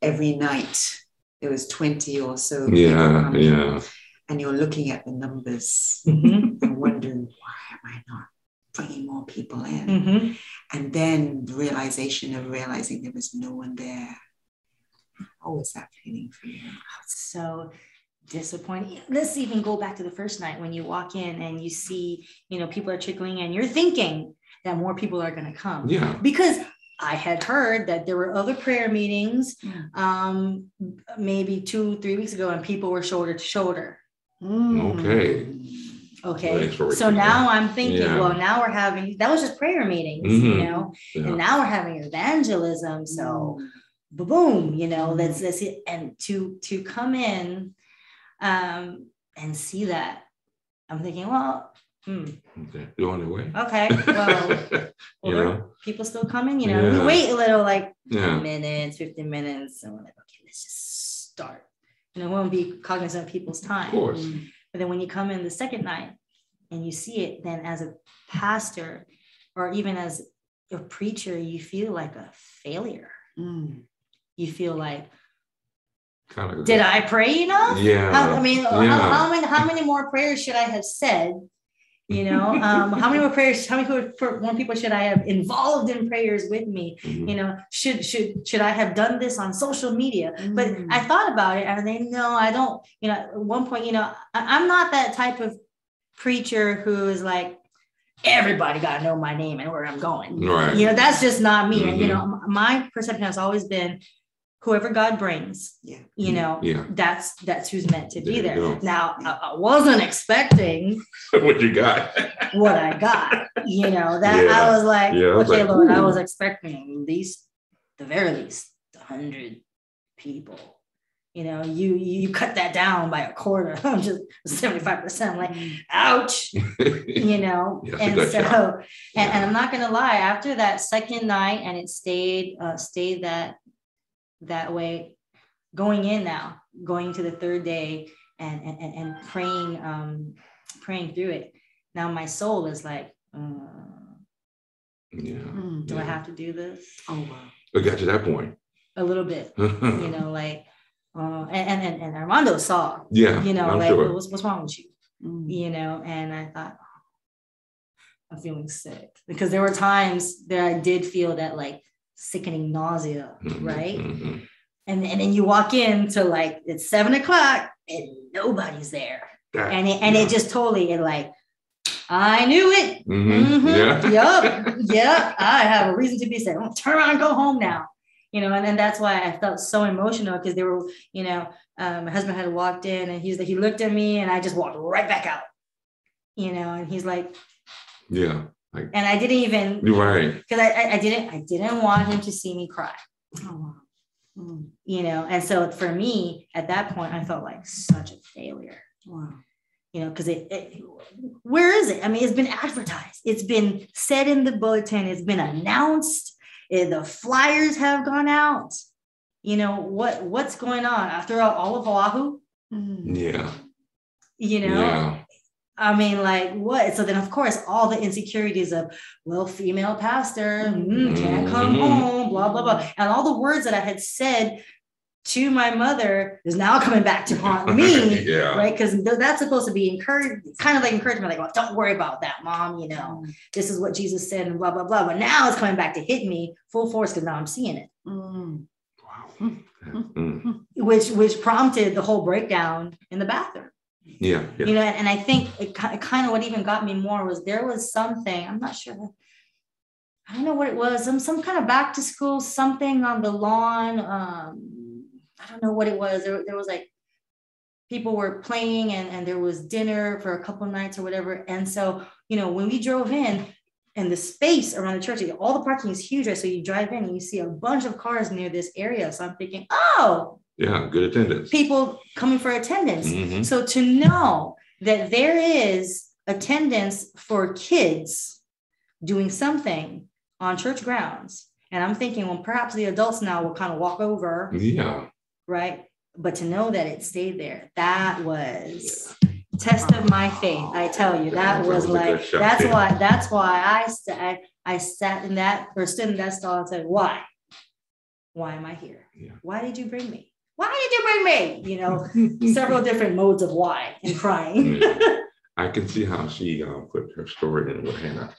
every night there was 20 or so Yeah, yeah. and you're looking at the numbers Mhm, and wondering why am I not bringing more people in mhm. and then realization of realizing there was no one there how was that feeling for you so disappointing let's even go back to the first night when you walk in and you see you know people are trickling in you're thinking that more people are going to come Yeah, because I had heard that there were other prayer meetings, Mm. um, maybe two, three weeks ago, and people were shoulder to shoulder. Okay. Okay. So now I'm thinking, Yeah. well, now we're having that was just prayer meetings, Mhm. you know, yeah. and now we're having evangelism. So Mm. boom, you know, that's that's it. And to to come in um and see that, I'm thinking, well, hmm, Okay, You're on the way. okay, well, You well, know, people still coming, you know, Yeah. we wait a little like yeah, minutes, 15 minutes. And we're like, okay, let's just start. You know, we won't be cognizant of people's time. of time. course. But then when you come in the second night and you see it, then as a pastor or even as a preacher, you feel like a failure. Mm. You feel like, Kind of. did I pray enough? Yeah. How, I mean, how, how many how many more prayers should I have said? You know, um, how many more prayers? How many people, more people should I have involved in prayers with me? Mhm. You know, should should should I have done this on social media? But Mm. I thought about it, and then no, I don't. You know, at one point, you know, I, I'm not that type of preacher who is like, everybody got to know my name and where I'm going. Right. You know, that's just not me. And, You Mhm. know, my perception has always been, whoever God brings, Yeah. you know, Yeah. that's that's who's meant to be There you there. Now, I, I wasn't expecting what you got? what I got. You know, that Yeah. I was like, Yeah, I was okay, like, Lord, I was expecting at least, the very least, a hundred people. You know, you you cut that down by a quarter. I'm just 75%. I'm like, ouch, you know. Yes, a and so, job. and, and I'm not gonna lie, after that second night, and it stayed uh stayed that that way, going in now, going to the third day and and and, and praying um praying through it. Now my soul is like, uh, yeah. Mm. do I have to do this? Oh wow. It got to that point. A little bit, you know, like uh and and, and Armando saw, yeah. you know, I'm like sure. what's what's wrong with you? Mm. you know, and I thought, "Oh, I'm feeling sick because there were times that I did feel that like sickening nausea, Mhm, right? mhm. And, and then you walk into like it's seven o'clock and nobody's there. That- And it, and yeah. it just totally it like, I knew it. Mhm, Mhm. Yeah. Yup. Yep. I have a reason to be sick. I'm turn around and go home now. You know, and then that's why I felt so emotional because they were, you know, um, my husband had walked in and he's he looked at me and I just walked right back out. You know, and he's like, Yeah. And I didn't even You're right. because I, I I didn't I didn't want him to see me cry. Oh wow. You know, and so for me at that point I felt like such a failure. Wow. you know, because it, it, where is it? I mean, it's been advertised, it's been said in the bulletin, it's been announced, eh, the flyers have gone out. You know what what's going on after all, all of Oahu? Mm. Yeah. You know, Yeah. I mean, like what? So then, of course, all the insecurities of well, female pastor mm, can't come Mhm. home, blah blah blah, and all the words that I had said to my mother is now coming back to haunt me. yeah. right? Because that's supposed to be encouraged, kind of like encouragement, like, well, don't worry about that, mom. You know, this is what Jesus said, and blah blah blah. But now it's coming back to hit me full force because now I'm seeing it, Mm. Wow. Mm. which which prompted the whole breakdown in the bathroom. Yeah. Yeah. You know, and, and I think it, kind of what even got me more was there was something I'm not sure I don't know what it was, some some kind of back to school something on the lawn. Um, I don't know what it was. There, there was like people were playing and, and there was dinner for a couple nights or whatever. And so, you know, when we drove in and the space around the church, all the parking is huge, right? So you drive in and you see a bunch of cars near this area. So I'm thinking, oh, Yeah, good attendance. people coming for attendance. Mhm. So to know that there is attendance for kids doing something on church grounds, and I'm thinking, well, perhaps the adults now will kind of walk over, Yeah, right? But to know that it stayed there, that was test of my faith. I tell you, that That was was like shot, that's yeah. why that's why I st- I, I sat in that or stood in that stall and said, why? Why am I here? Yeah. Why did you bring me? Why did you bring me? You know, several different modes of why and crying. Yeah. I can see how she uh, put her story in with Hannah.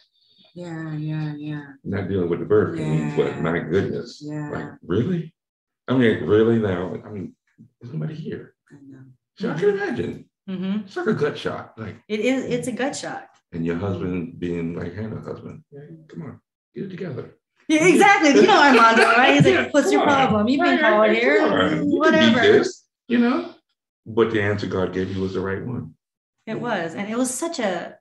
Yeah, yeah, yeah. Not dealing with the birth pains, but Yeah. my goodness. Yeah. Like, really? I mean, really now? I mean, there's nobody here. I know. So I can imagine. Mm-hmm. It's like a gut shot. Like, It is. It's a gut shot. and your husband being like Hannah's husband. Yeah, come on, get it together. Yeah, exactly. You know Armando, right? He's Yeah, like, "What's your on. problem? You've been Right, called right, here. come on. You Whatever." this, you know? But the answer God gave you was the right one. It was, and it was such a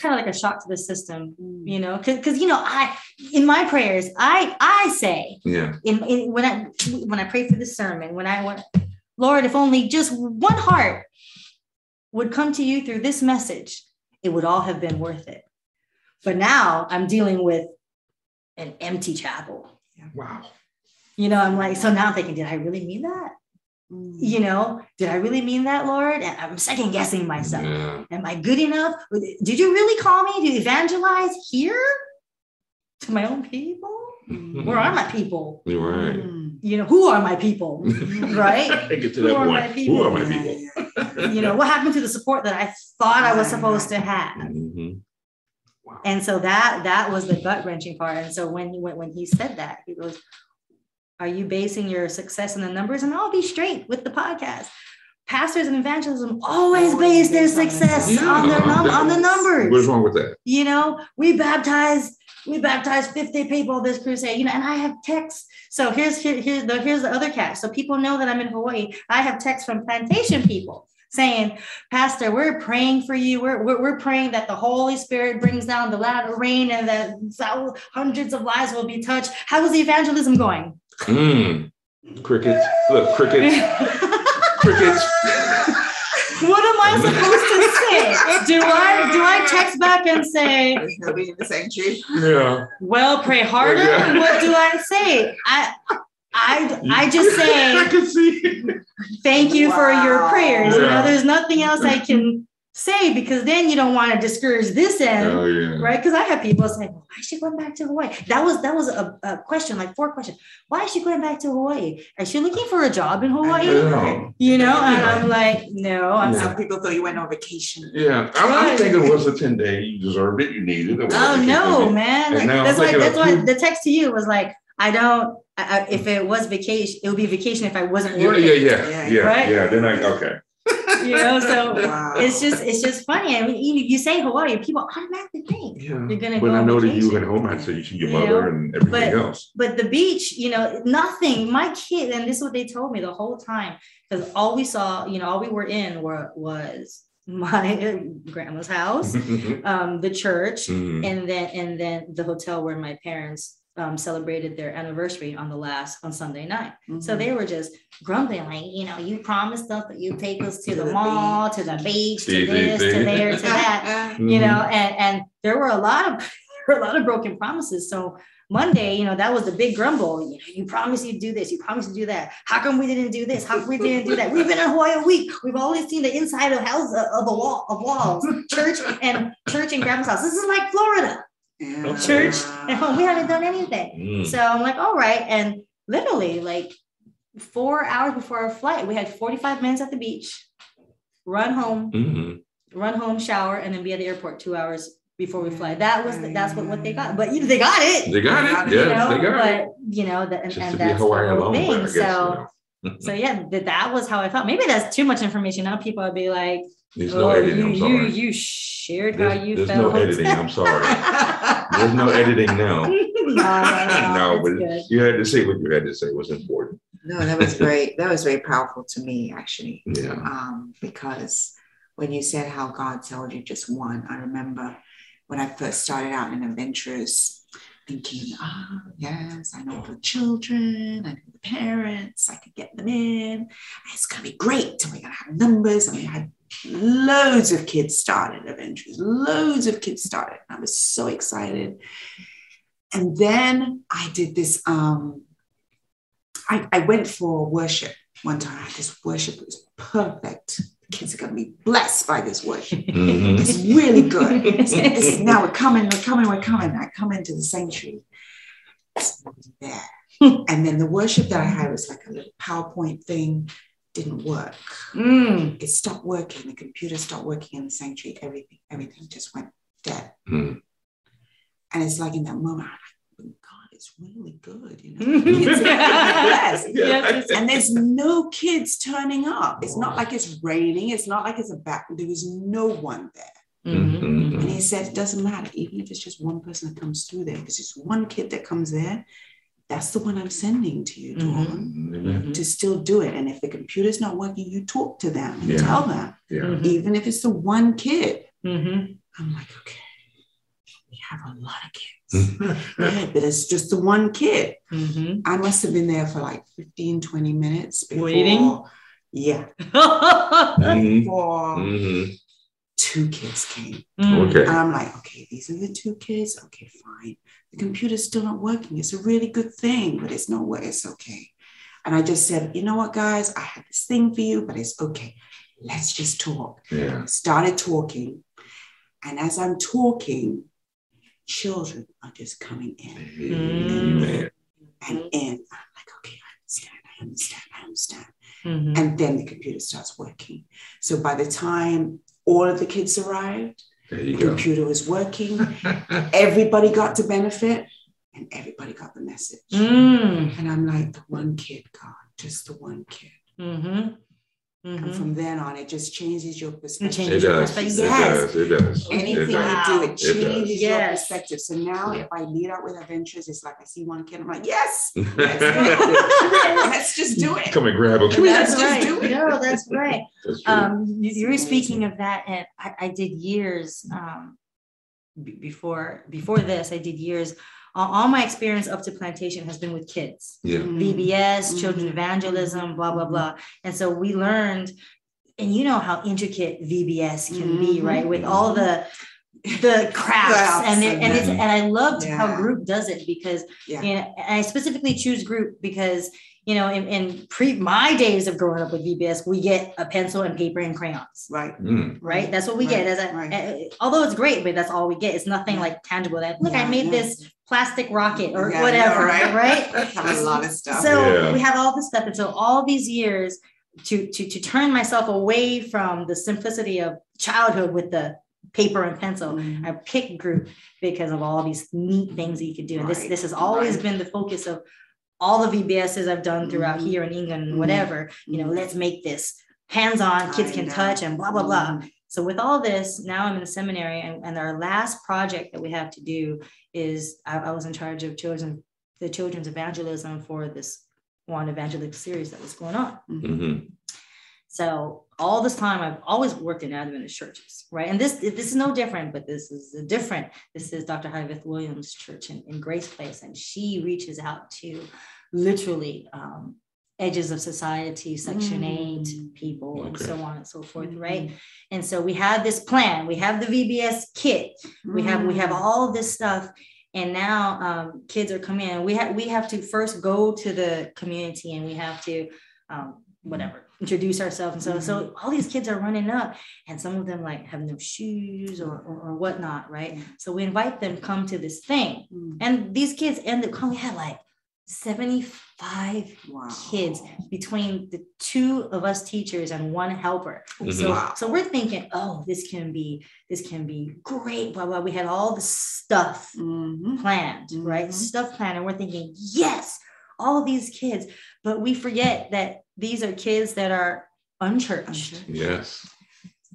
kind of like a shock to the system, Mm. you know, because you know, I in my prayers, I I say Yeah. in, in when I when I pray for the sermon, when I want, Lord, if only just one heart would come to you through this message, it would all have been worth it. But now I'm dealing with an empty chapel. Wow. You know, I'm like, so now I'm thinking, did I really mean that? Mm. You know, did I really mean that, Lord? And I'm second guessing myself. Yeah. Am I good enough? Did you really call me to evangelize here to my own people? Mm-hmm. Where are my people? You're right. Mm. You know, who are my people? Right? I get to Who that are my point. people? Who are my people? You know, what happened to the support that I thought I was supposed to have? And so that that was the gut wrenching part. And so when he went when he said that, he goes, "Are you basing your success on the numbers?" And I'll be straight with the podcast. Pastors and evangelism always Always base their based on the success Yeah, on their num- on the numbers. What's wrong with that? You know, we baptized we baptized 50 people this crusade. You know, and I have texts. So here's here, here's the here's the other catch. So people know that I'm in Hawaii. I have texts from plantation people saying, Pastor, we're praying for you. We're, we're, we're praying that the Holy Spirit brings down the latter rain and that hundreds of lives will be touched. How is the evangelism going? Mm. Crickets. Look, crickets. crickets. what am I supposed to say? Do I do I text back and say, There's nobody in the sanctuary. Yeah. well, pray harder? Yeah. What do I say? I I I just I say can see. thank you for your Wow. prayers. You know, there's nothing else I can say because then you don't want to discourage this end. Oh yeah. right? Because I have people saying, well, "Why is she going back to Hawaii?" That was that was a, a question, like four questions. Why is she going back to Hawaii? Is she looking for a job in Hawaii? Yeah. You know, and I'm like, no, I'm. Yeah. Some people thought you went on vacation. Yeah, I'm, I'm thinking it was a 10 day. You deserved it. You needed it. Oh no, man! And now That's why. That's why the text to you was like, I don't. I, I- if it was vacation, it would be vacation if I wasn't Yeah, working. yeah, yeah, Yeah, yeah, right? yeah. Then I okay. You know, so Wow. it's just it's just funny. I mean, you, you say Hawaii, people automatically think. Yeah. You're gonna But go I on know that you vacation. at home. I'd say you see your You mother know, and everything but- else. but the beach, you know, nothing. My kid, and this is what they told me the whole time, because all we saw, you know, all we were in were was my grandma's house, um, the church, Mhm. and then and then the hotel where my parents um, celebrated their anniversary on the last on Sunday night. So Mhm. they were just grumbling, like, you know, you promised us that you take us to, To the, the mall, to the beach, to See, see, this, to there, to that you know and and there were a lot of there were a lot of broken promises. So monday you know that was the big grumble you know you promised you'd do this you promised to do that. How come we didn't do this? How come we didn't do that? We've been in hawaii a week. We've only seen the inside of house of a wall of walls church and church and grandma's house. This is like florida Yeah. church and home we haven't done anything Mm. so i'm like all right and literally like four hours before our flight we had 45 minutes at the beach run home Mhm. run home, shower, and then be at the airport two hours before we fly. That was the, that's what, what they got. But you know, they got it. They got Got it. it, Yes, know, they got but it. you know, the, and, and to be that's the whole thing. I guess. you so know. so yeah, that, that was how I felt. Maybe that's too much information. Now people would be like, There's no "Oh, editing. you, I'm sorry. you you shared how There's, you there's felt. no editing. I'm sorry. There's no editing now. no, no, no, no, but good. you had to say what you had to say was important. No, that was very that was very powerful to me actually. Yeah. Um, because when you said how God told you just one, I remember when I first started out in adventures thinking, ah, yes, I know the children, I know the parents, I could get them in. It's gonna be great. And we're gonna have numbers. And we had loads of kids started adventures, loads of kids started. I was so excited. And then I did this um I, I went for worship one time. I had this worship that was perfect. The kids are going to be blessed by this worship. Mhm. It's really good. This is- now we're coming, we're coming, we're coming. I come into the sanctuary. It's there. And then the worship that I had was like a little PowerPoint thing, didn't work. Mm. It stopped working. The computer stopped working in the sanctuary. Everything, everything just went dead. Mm. And it's like in that moment, I'm like, God, it's really good. You know, Kids are. Yes, and there's no kids turning up. It's not like it's raining. It's not like it's a back. There was no one there. Mhm, And mhm. he said, it doesn't matter, even if it's just one person that comes through there, because it's one kid that comes there. That's the one I'm sending to you, Mhm. Dawn, Amen. to still do it. And if the computer's not working, you talk to them and Yeah. tell them, Yeah. Mhm, even if it's the one kid. mhm. I'm like, okay, we have a lot of kids. yeah, but it's just the one kid. Mhm. I must have been there for like 15, 20 minutes before. Waiting? Yeah. Before. Two kids came. Mm. Okay. And I'm like, okay, these are the two kids. Okay, fine. The computer's still not working. It's a really good thing, but it's not what it's okay. And I just said, you know what, guys, I have this thing for you, but it's okay. Let's just talk. Yeah. Started talking. And as I'm talking, children are just coming in Amen. and in. I'm like, okay, I understand, I understand, I understand. Mhm. And then the computer starts working. So by the time all of the kids arrived, There you the go. computer was working, everybody got to benefit, and everybody got the message. Mm. And I'm like, the one kid, God, just the one kid. Mhm. And from then on, it just changes your perspective. changes It your does. It perspective. Yes. does. It does. Anything It you do, Wow. it It changes your Yes. perspective. So now, Yeah. if I lead out with adventures, it's like I see one kid, I'm like, yes, let's. Let's just do it. Come and grab him. Come here. Let's That's just right. do it. No, that's right. That's. Um, you, you were speaking of that, and I, I did years um, b- before before this. I did years. All, all my experience up to plantation has been with kids. yeah. VBS, children Mhm. evangelism, blah blah blah. And so we learned, and you know how intricate VBS can be, Mhm. right? With all the the crafts Crafts and it, and and it's and I loved how group does it because Yeah. you know, and I specifically choose group because you know in, in pre my days of growing up with VBS, we get a pencil and paper and crayons. Right. Mm. Right, that's what we get. As a, right. uh, although it's great, but that's all we get. It's nothing like tangible. That look, I made yeah. this plastic rocket or Yeah, I know, whatever, right? right? Have a lot of stuff. So Yeah. we have all this stuff, and so all these years to to to turn myself away from the simplicity of childhood with the paper and pencil. Mhm. I picked group because of all these neat things that you could do, and this this has always right. been the focus of all the VBSs I've done throughout Mhm. here in England and Mhm. whatever. You know, Mhm. let's make this hands-on, kids I can know. touch, and blah blah blah. Mhm. So with all this, now I'm in the seminary, and, and our last project that we have to do is I, I was in charge of children, the children's evangelism for this one evangelical series that was going on. Mhm. So all this time, I've always worked in Adventist churches, right? And this this is no different, but this is a different. This is Dr. Hyveth Williams' church in, in Grace Place, and she reaches out to literally um, edges of society, Section Eight Mm. people, and so on and so forth, Mhm. right? And so we have this plan. We have the VBS kit. We have we have Mm. all this stuff, and now um, kids are coming in. We have we have to first go to the community, and we have to um, whatever introduce ourselves and so so all these kids are running up and some of them like have no shoes or or, or whatnot right Mm. so we invite them come to this thing Mm. and these kids end up coming we had like 75 Wow. kids between the two of us teachers and one helper Mhm. so Wow. so we're thinking oh this can be this can be great blah blah we had all the stuff planned, right? Stuff planned. And we're thinking, yes, all these kids. But we forget that these are kids that are unchurched. Yes.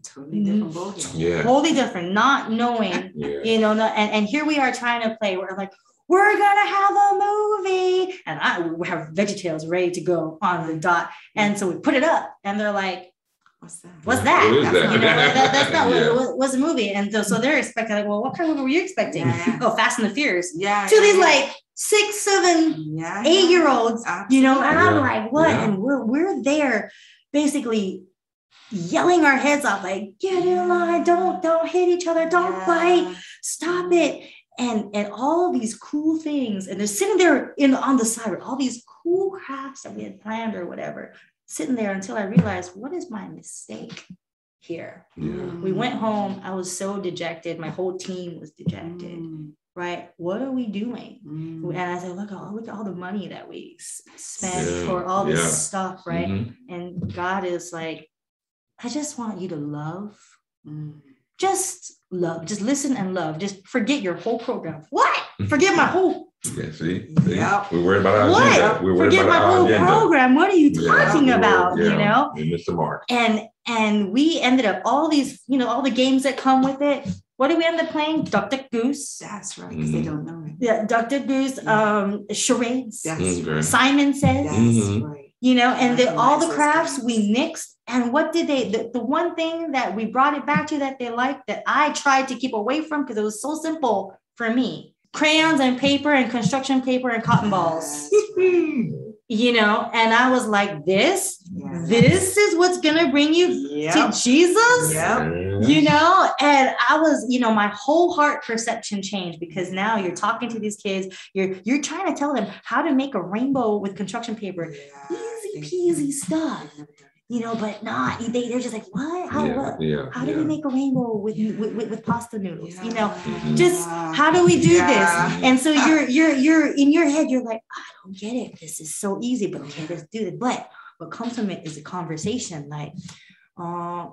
Totally different ballgame. Yeah. Totally different, not knowing, Yeah. you know, no- and, and here we are trying to play. We're like, we're gonna have a movie. And I we have VeggieTales ready to go on the dot. And so we put it up and they're like, What's that? what's that? What is that? You know, that, that's not Yeah. what, what, what's the movie. And so, so they're expecting, like, well, what kind of movie were you expecting? Yeah. Oh, Fast and the Furious. Yeah. To yeah, these yeah. like six, seven, yeah, eight year olds, you know, and I'm like, what? Yeah. And we're we're there basically yelling our heads off, like, get in line, don't, don't hit each other, don't bite, stop it. And and all these cool things. And they're sitting there in on the side with all these cool crafts that we had planned or whatever, sitting there until I realized what is my mistake here? Yeah. We went home. I was so dejected. My whole team was dejected. Mm, Right? What are we doing? mm. And I said, look, at all look at all the money that we s- spent Yeah, for all this yeah. stuff, right? Mhm. And God is like, I just want you to love. Mm. Just love. Just listen and love. Just forget your whole program. What? Forget my whole Yeah. See. See? Yep. We're worried about our what? agenda. We're worried Forget my about our whole agenda. program. What are you talking we're- about? You know? We missed the mark. And and we ended up all these, you know, all the games that come with it. What did we end up playing? Duck Duck Goose. That's right. Because they Mhm. don't know it. Yeah, Duck Duck Goose. Um, charades. That's Okay. right. Simon says. That's Mhm. right. you know and the, all the crafts we mixed and what did they the, the one thing that we brought it back to that they liked that i tried to keep away from because it was so simple for me crayons and paper and construction paper and cotton balls you know and i was like this Yeah. this is what's gonna bring you Yep. to jesus Yep. Mm-hmm. you know and i was you know my whole heart perception changed because now you're talking to these kids you're you're trying to tell them how to make a rainbow with construction paper Yeah. easy peasy stuff you know but not they, they're just like what how, Yeah. what? Yeah. how do yeah. we make a rainbow with, with, with, with pasta noodles you know mm-hmm. just how do we do Yeah. this and so you're you're you're in your head you're like i don't get it this is so easy but okay let's do it but what comes from it is a conversation like uh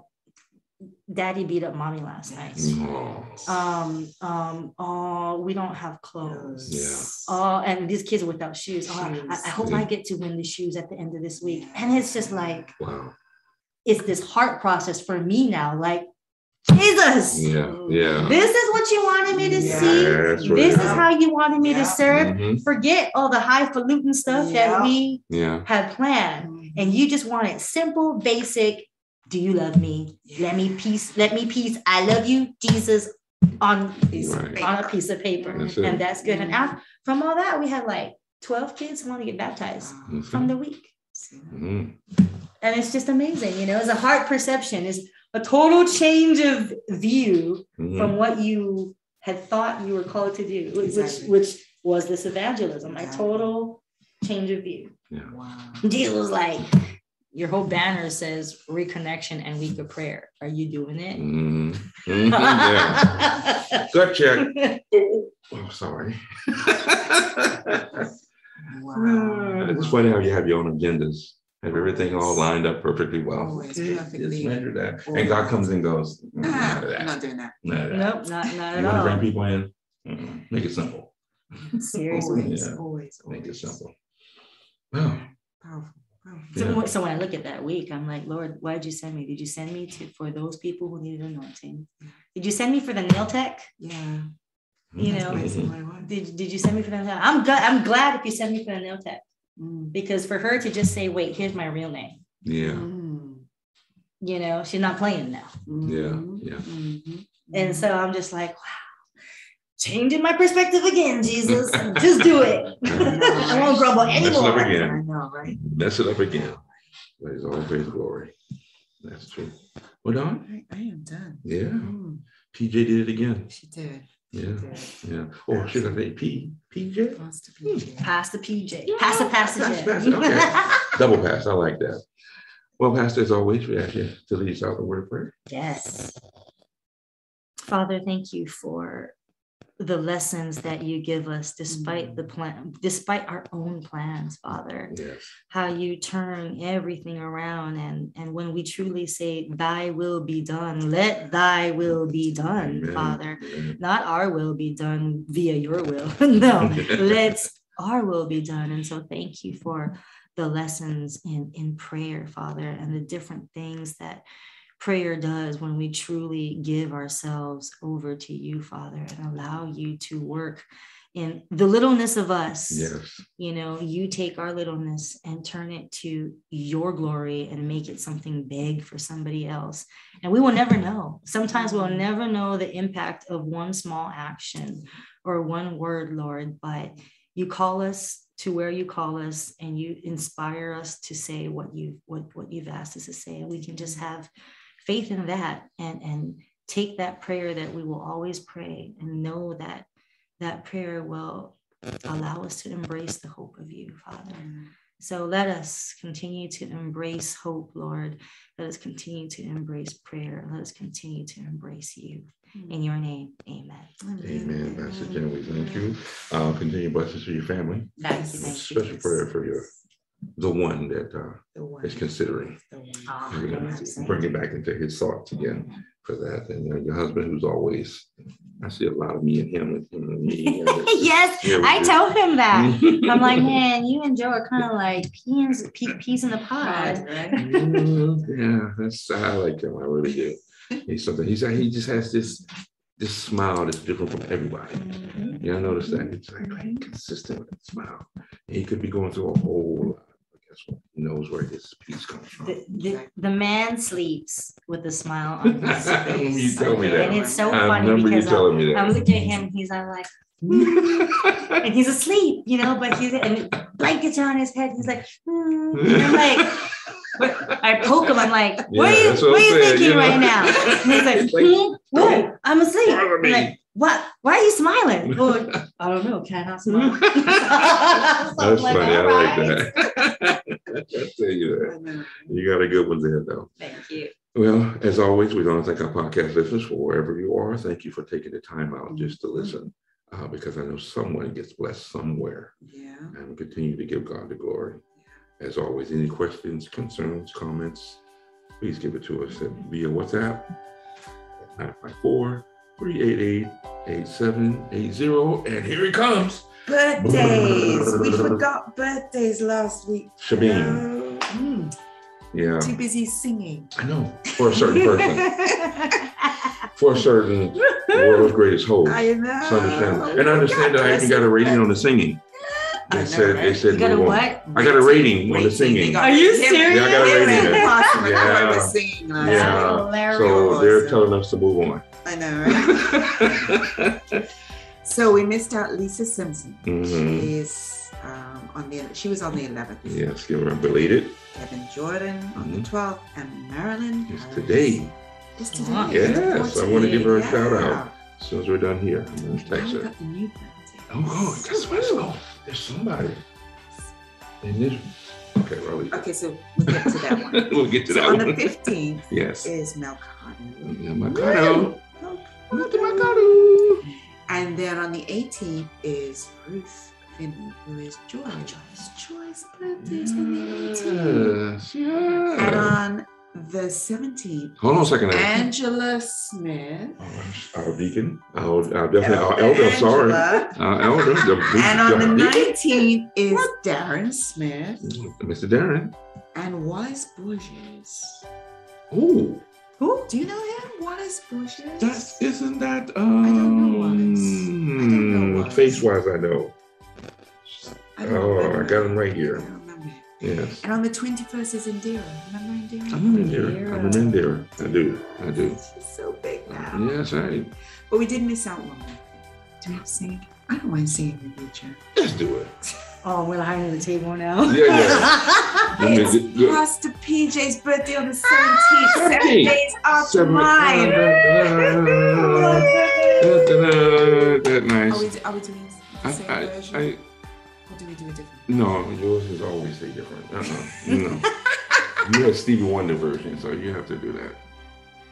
daddy beat up mommy last night. Oh. um um oh we don't have clothes. Yeah. oh and these kids are without shoes. Oh, I, I hope i get to win the shoes at the end of this week. And it's just like Wow. it's this heart process for me now like jesus Yeah. Yeah. this is what you wanted me to Yeah. see right. this is how you wanted me Yeah. to serve Mhm. forget all the highfalutin stuff Yeah. that we Yeah. had planned and you just want it simple basic do you love me let me peace let me peace i love you jesus on Piece Right. on a piece of paper That's and that's good and out from all that we had like 12 kids who want to get baptized That's from it. the week Mhm. and it's just amazing you know it's a heart perception it's a total change of view Mhm. from what you had thought you were called to do which Exactly. which was this evangelism a Exactly. total change of view Wow. jesus was like your whole banner says reconnection and week of prayer are you doing it Mhm. Mhm. Yeah. Gut check. Oh, sorry. Wow. it's funny how you have your own agendas, have everything all lined up perfectly well. Always Okay, perfectly. Just measure that. And God comes and goes. "Mm, None Ah, of I'm that. not doing that. None of that. nope not not You at want to bring all people in? Mm-mm. Make it simple. seriously Always, Yeah. always, Make it always. simple. Wow. Powerful. powerful. So, Yeah. when- so when I look at that week, I'm like, Lord, why did you send me? Did you send me to for those people who needed anointing? Did you send me for the nail tech? Yeah. You know, That's Mhm. what I want. Did, did you send me for the nail? I'm glad. I'm glad if you send me for the nail tech Mm. because for her to just say, "Wait, here's my real name," Yeah. Mm. you know, she's not playing now. Yeah. Mhm. Yeah. Mhm. And so I'm just like, wow, changing my perspective again, Jesus. just do it. I won't grumble Mess it up anymore. again. I know, right? Mess it up again. But it's all praise glory. That's true. Well, done. I, I am done. Yeah. Mm. PJ did it again. She did. Yeah. Yeah. Or should I say P? PJ? Wants to be. Hmm. Pass the PJ. Pass the Pass- pass passage. it, okay. Double pass. I like that. Well, Pastor, as always, we ask you to lead us out the word of prayer. Yes. Father, thank you for the lessons that you give us despite the mm. plan, despite our own plans, Father. Yes. How you turn everything around and and when we truly say thy will be done, let thy will be done, Amen. Father. Amen. Not our will be done via your will. no, let's our will be done. And so thank you for the lessons in in prayer, Father, and the different things that prayer does when we truly give ourselves over to you, Father, and allow you to work in the littleness of us. Yes. You know, you take our littleness and turn it to your glory and make it something big for somebody else. And we will never know. Sometimes we'll never know the impact of one small action or one word, Lord, but you call us to where you call us and you inspire us to say what you what what you've asked us to say and we can just have faith in that and and take that prayer that we will always pray and know that that prayer will allow us to embrace the hope of you father. So let us continue to embrace hope lord. Let us continue to embrace prayer. Let us continue to embrace you. In your name amen. Amen. Pastor Jen, we thank you. Uh, continue blessings to your family. thank you thank you Special prayer for your the one that uh, The one. is considering. The one. We're gonna yes. bring it back into his thoughts again for that. And uh, your husband, who's always, I see a lot of me and him and him and me. and yes, Yeah, I do. told him that. I'm like, man, you and Joe are kind of like peas, pe- peas in the pod. Right. Mm, yeah, that's I like him. I really do. He's something. He's he just has this this smile that's different from everybody. Mhm. Yeah, I noticed that. It's like very consistent with that smile. He could be going through a whole lot. But what? He knows where his peace comes from. The, the, the man sleeps with a smile on his face. You tell me And it's so I funny because I'm, I'm looking at him, he's I'm like, and he's asleep, you know, but he's and blankets are on his head. He's like, hmm. and I'm like, I poke him. I'm like, what Yeah, are you, what what are you saying, thinking you know? right now? And he's like, like, hmm, I'm asleep. I'm like, what? Why are you smiling? Well, I don't know. Can I not smile? That's like, funny. I "All like that. I tell you that. You got a good one there, though. Thank you. Well, as always, we want to thank our podcast listeners for wherever you are. Thank you for taking the time out just to listen, uh, because I know someone gets blessed somewhere, Yeah. and we continue to give God the glory. Yeah. As always, any questions, concerns, comments, please give it to us via WhatsApp 954 388 8780. And here he comes, Birthdays. we forgot birthdays last week. Shabim. No. Mm, Yeah, Too busy singing. I know for a certain person, for a certain world's greatest host. I know. So understand. And I understand that I even got a rating on the singing. I They know, said, they said, You got a what? I got a rating on the singing. Are you serious? Yeah, I got a rating and there. Yeah. singing Yeah. So they're telling us to move on. I know, right? so we missed out Lisa Simpson. Mhm. She's um, on the she was on the 11th. Yes, give her a belated. Kevin Jordan on the Mhm. 12th, and Marilyn. It's Harris. today. It's today. Wow. Yes, I wanna give her a Yeah. shout out. As soon as we're done here, I'm gonna Now text we her. got the new birthday. Oh, oh, guess what? Oh, there's somebody in this. Okay, well, I'll leave it. Okay, so we'll get to that one. we'll get to so that on the 15th Yes. is Mel Carter. Yeah, Mel Carter. And then on the 18th is Ruth Finney, who is Joy. Joy's Joy's birthday is on the 18th. Yes, yes. And on the 17th, Hold on a second. Now. Angela Smith. Our, our deacon, our, our definitely our elder. I'm sorry, Angela. our elder. The, And on the the- 19th is Darren Smith Mr. Darren. and Wallace Borges. Oh, Who? Do you know him? Wallace Borges? that's isn't that um? I don't know Wallace. I don't know Wallace. Face wise, I know. I don't Oh, I got him right I here. Yes, And on the 21st is Indira. Remember Indira? I'm in there. I'm in there. I do. I do. She's so big now. Yes, I. But we did miss out one. Do we have to sing? I don't mind singing with future. Let's do it. Oh, we're behind the table now. Yeah, yeah. It's Pastor PJ's birthday on the 17th. Ah, seven 17th. days after mine. That Are nice. we, are we doing the same I, version? I, or do we do a different? no, yours is always say different. Uh-uh. No. you have Stevie Wonder version, so you have to do that.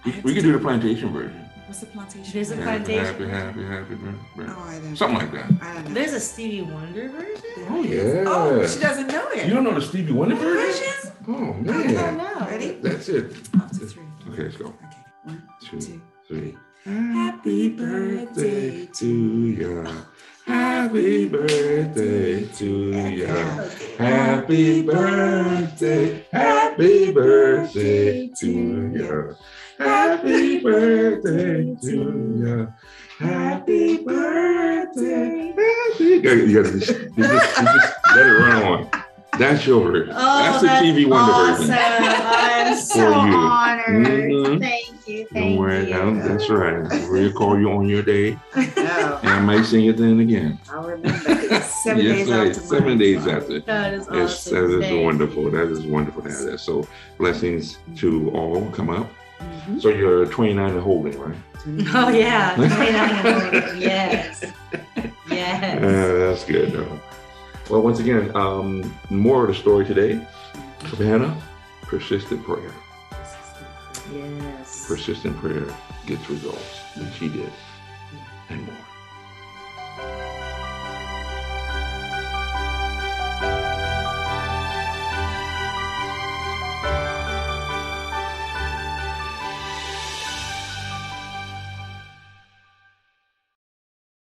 We, we could do the plantation version. What's the plantation? There's a version? Happy, plantation. happy, happy, happy, birthday. Oh, I don't Something like that. I don't know. There's a Stevie Wonder version? Oh yeah. Oh, she doesn't know it. You don't know the Stevie Wonder version? Versions? Oh I don't man. know. Ready? That's it. After three. Okay, let's go. Okay. One, Two, two. three. Happy birthday to ya. Happy birthday to you. Happy birthday. Happy birthday to you. Happy birthday to you. Happy birthday. Happy. You gotta, you gotta you just, you just let it run on. That's your version. Oh, that's the Stevie Wonder awesome. version. I'm so For you. honored. Mhm. Thank you. Thank Don't worry, you. that- that's right. We'll call you on your day, No, and I might sing it then again. I'll remember. Seven yes, days right. after seven days so- after. That is Yes, awesome. that is Thank wonderful. you. That is wonderful to have that. So blessings to all come up. Mhm. So you're 29 and holding, right? Oh yeah. 29 and holding. yes. Yes. Uh, that's good though. Well, once again, um, more of the story today. Savannah, persistent prayer. Yes. Persistent prayer gets results, and she did, and more.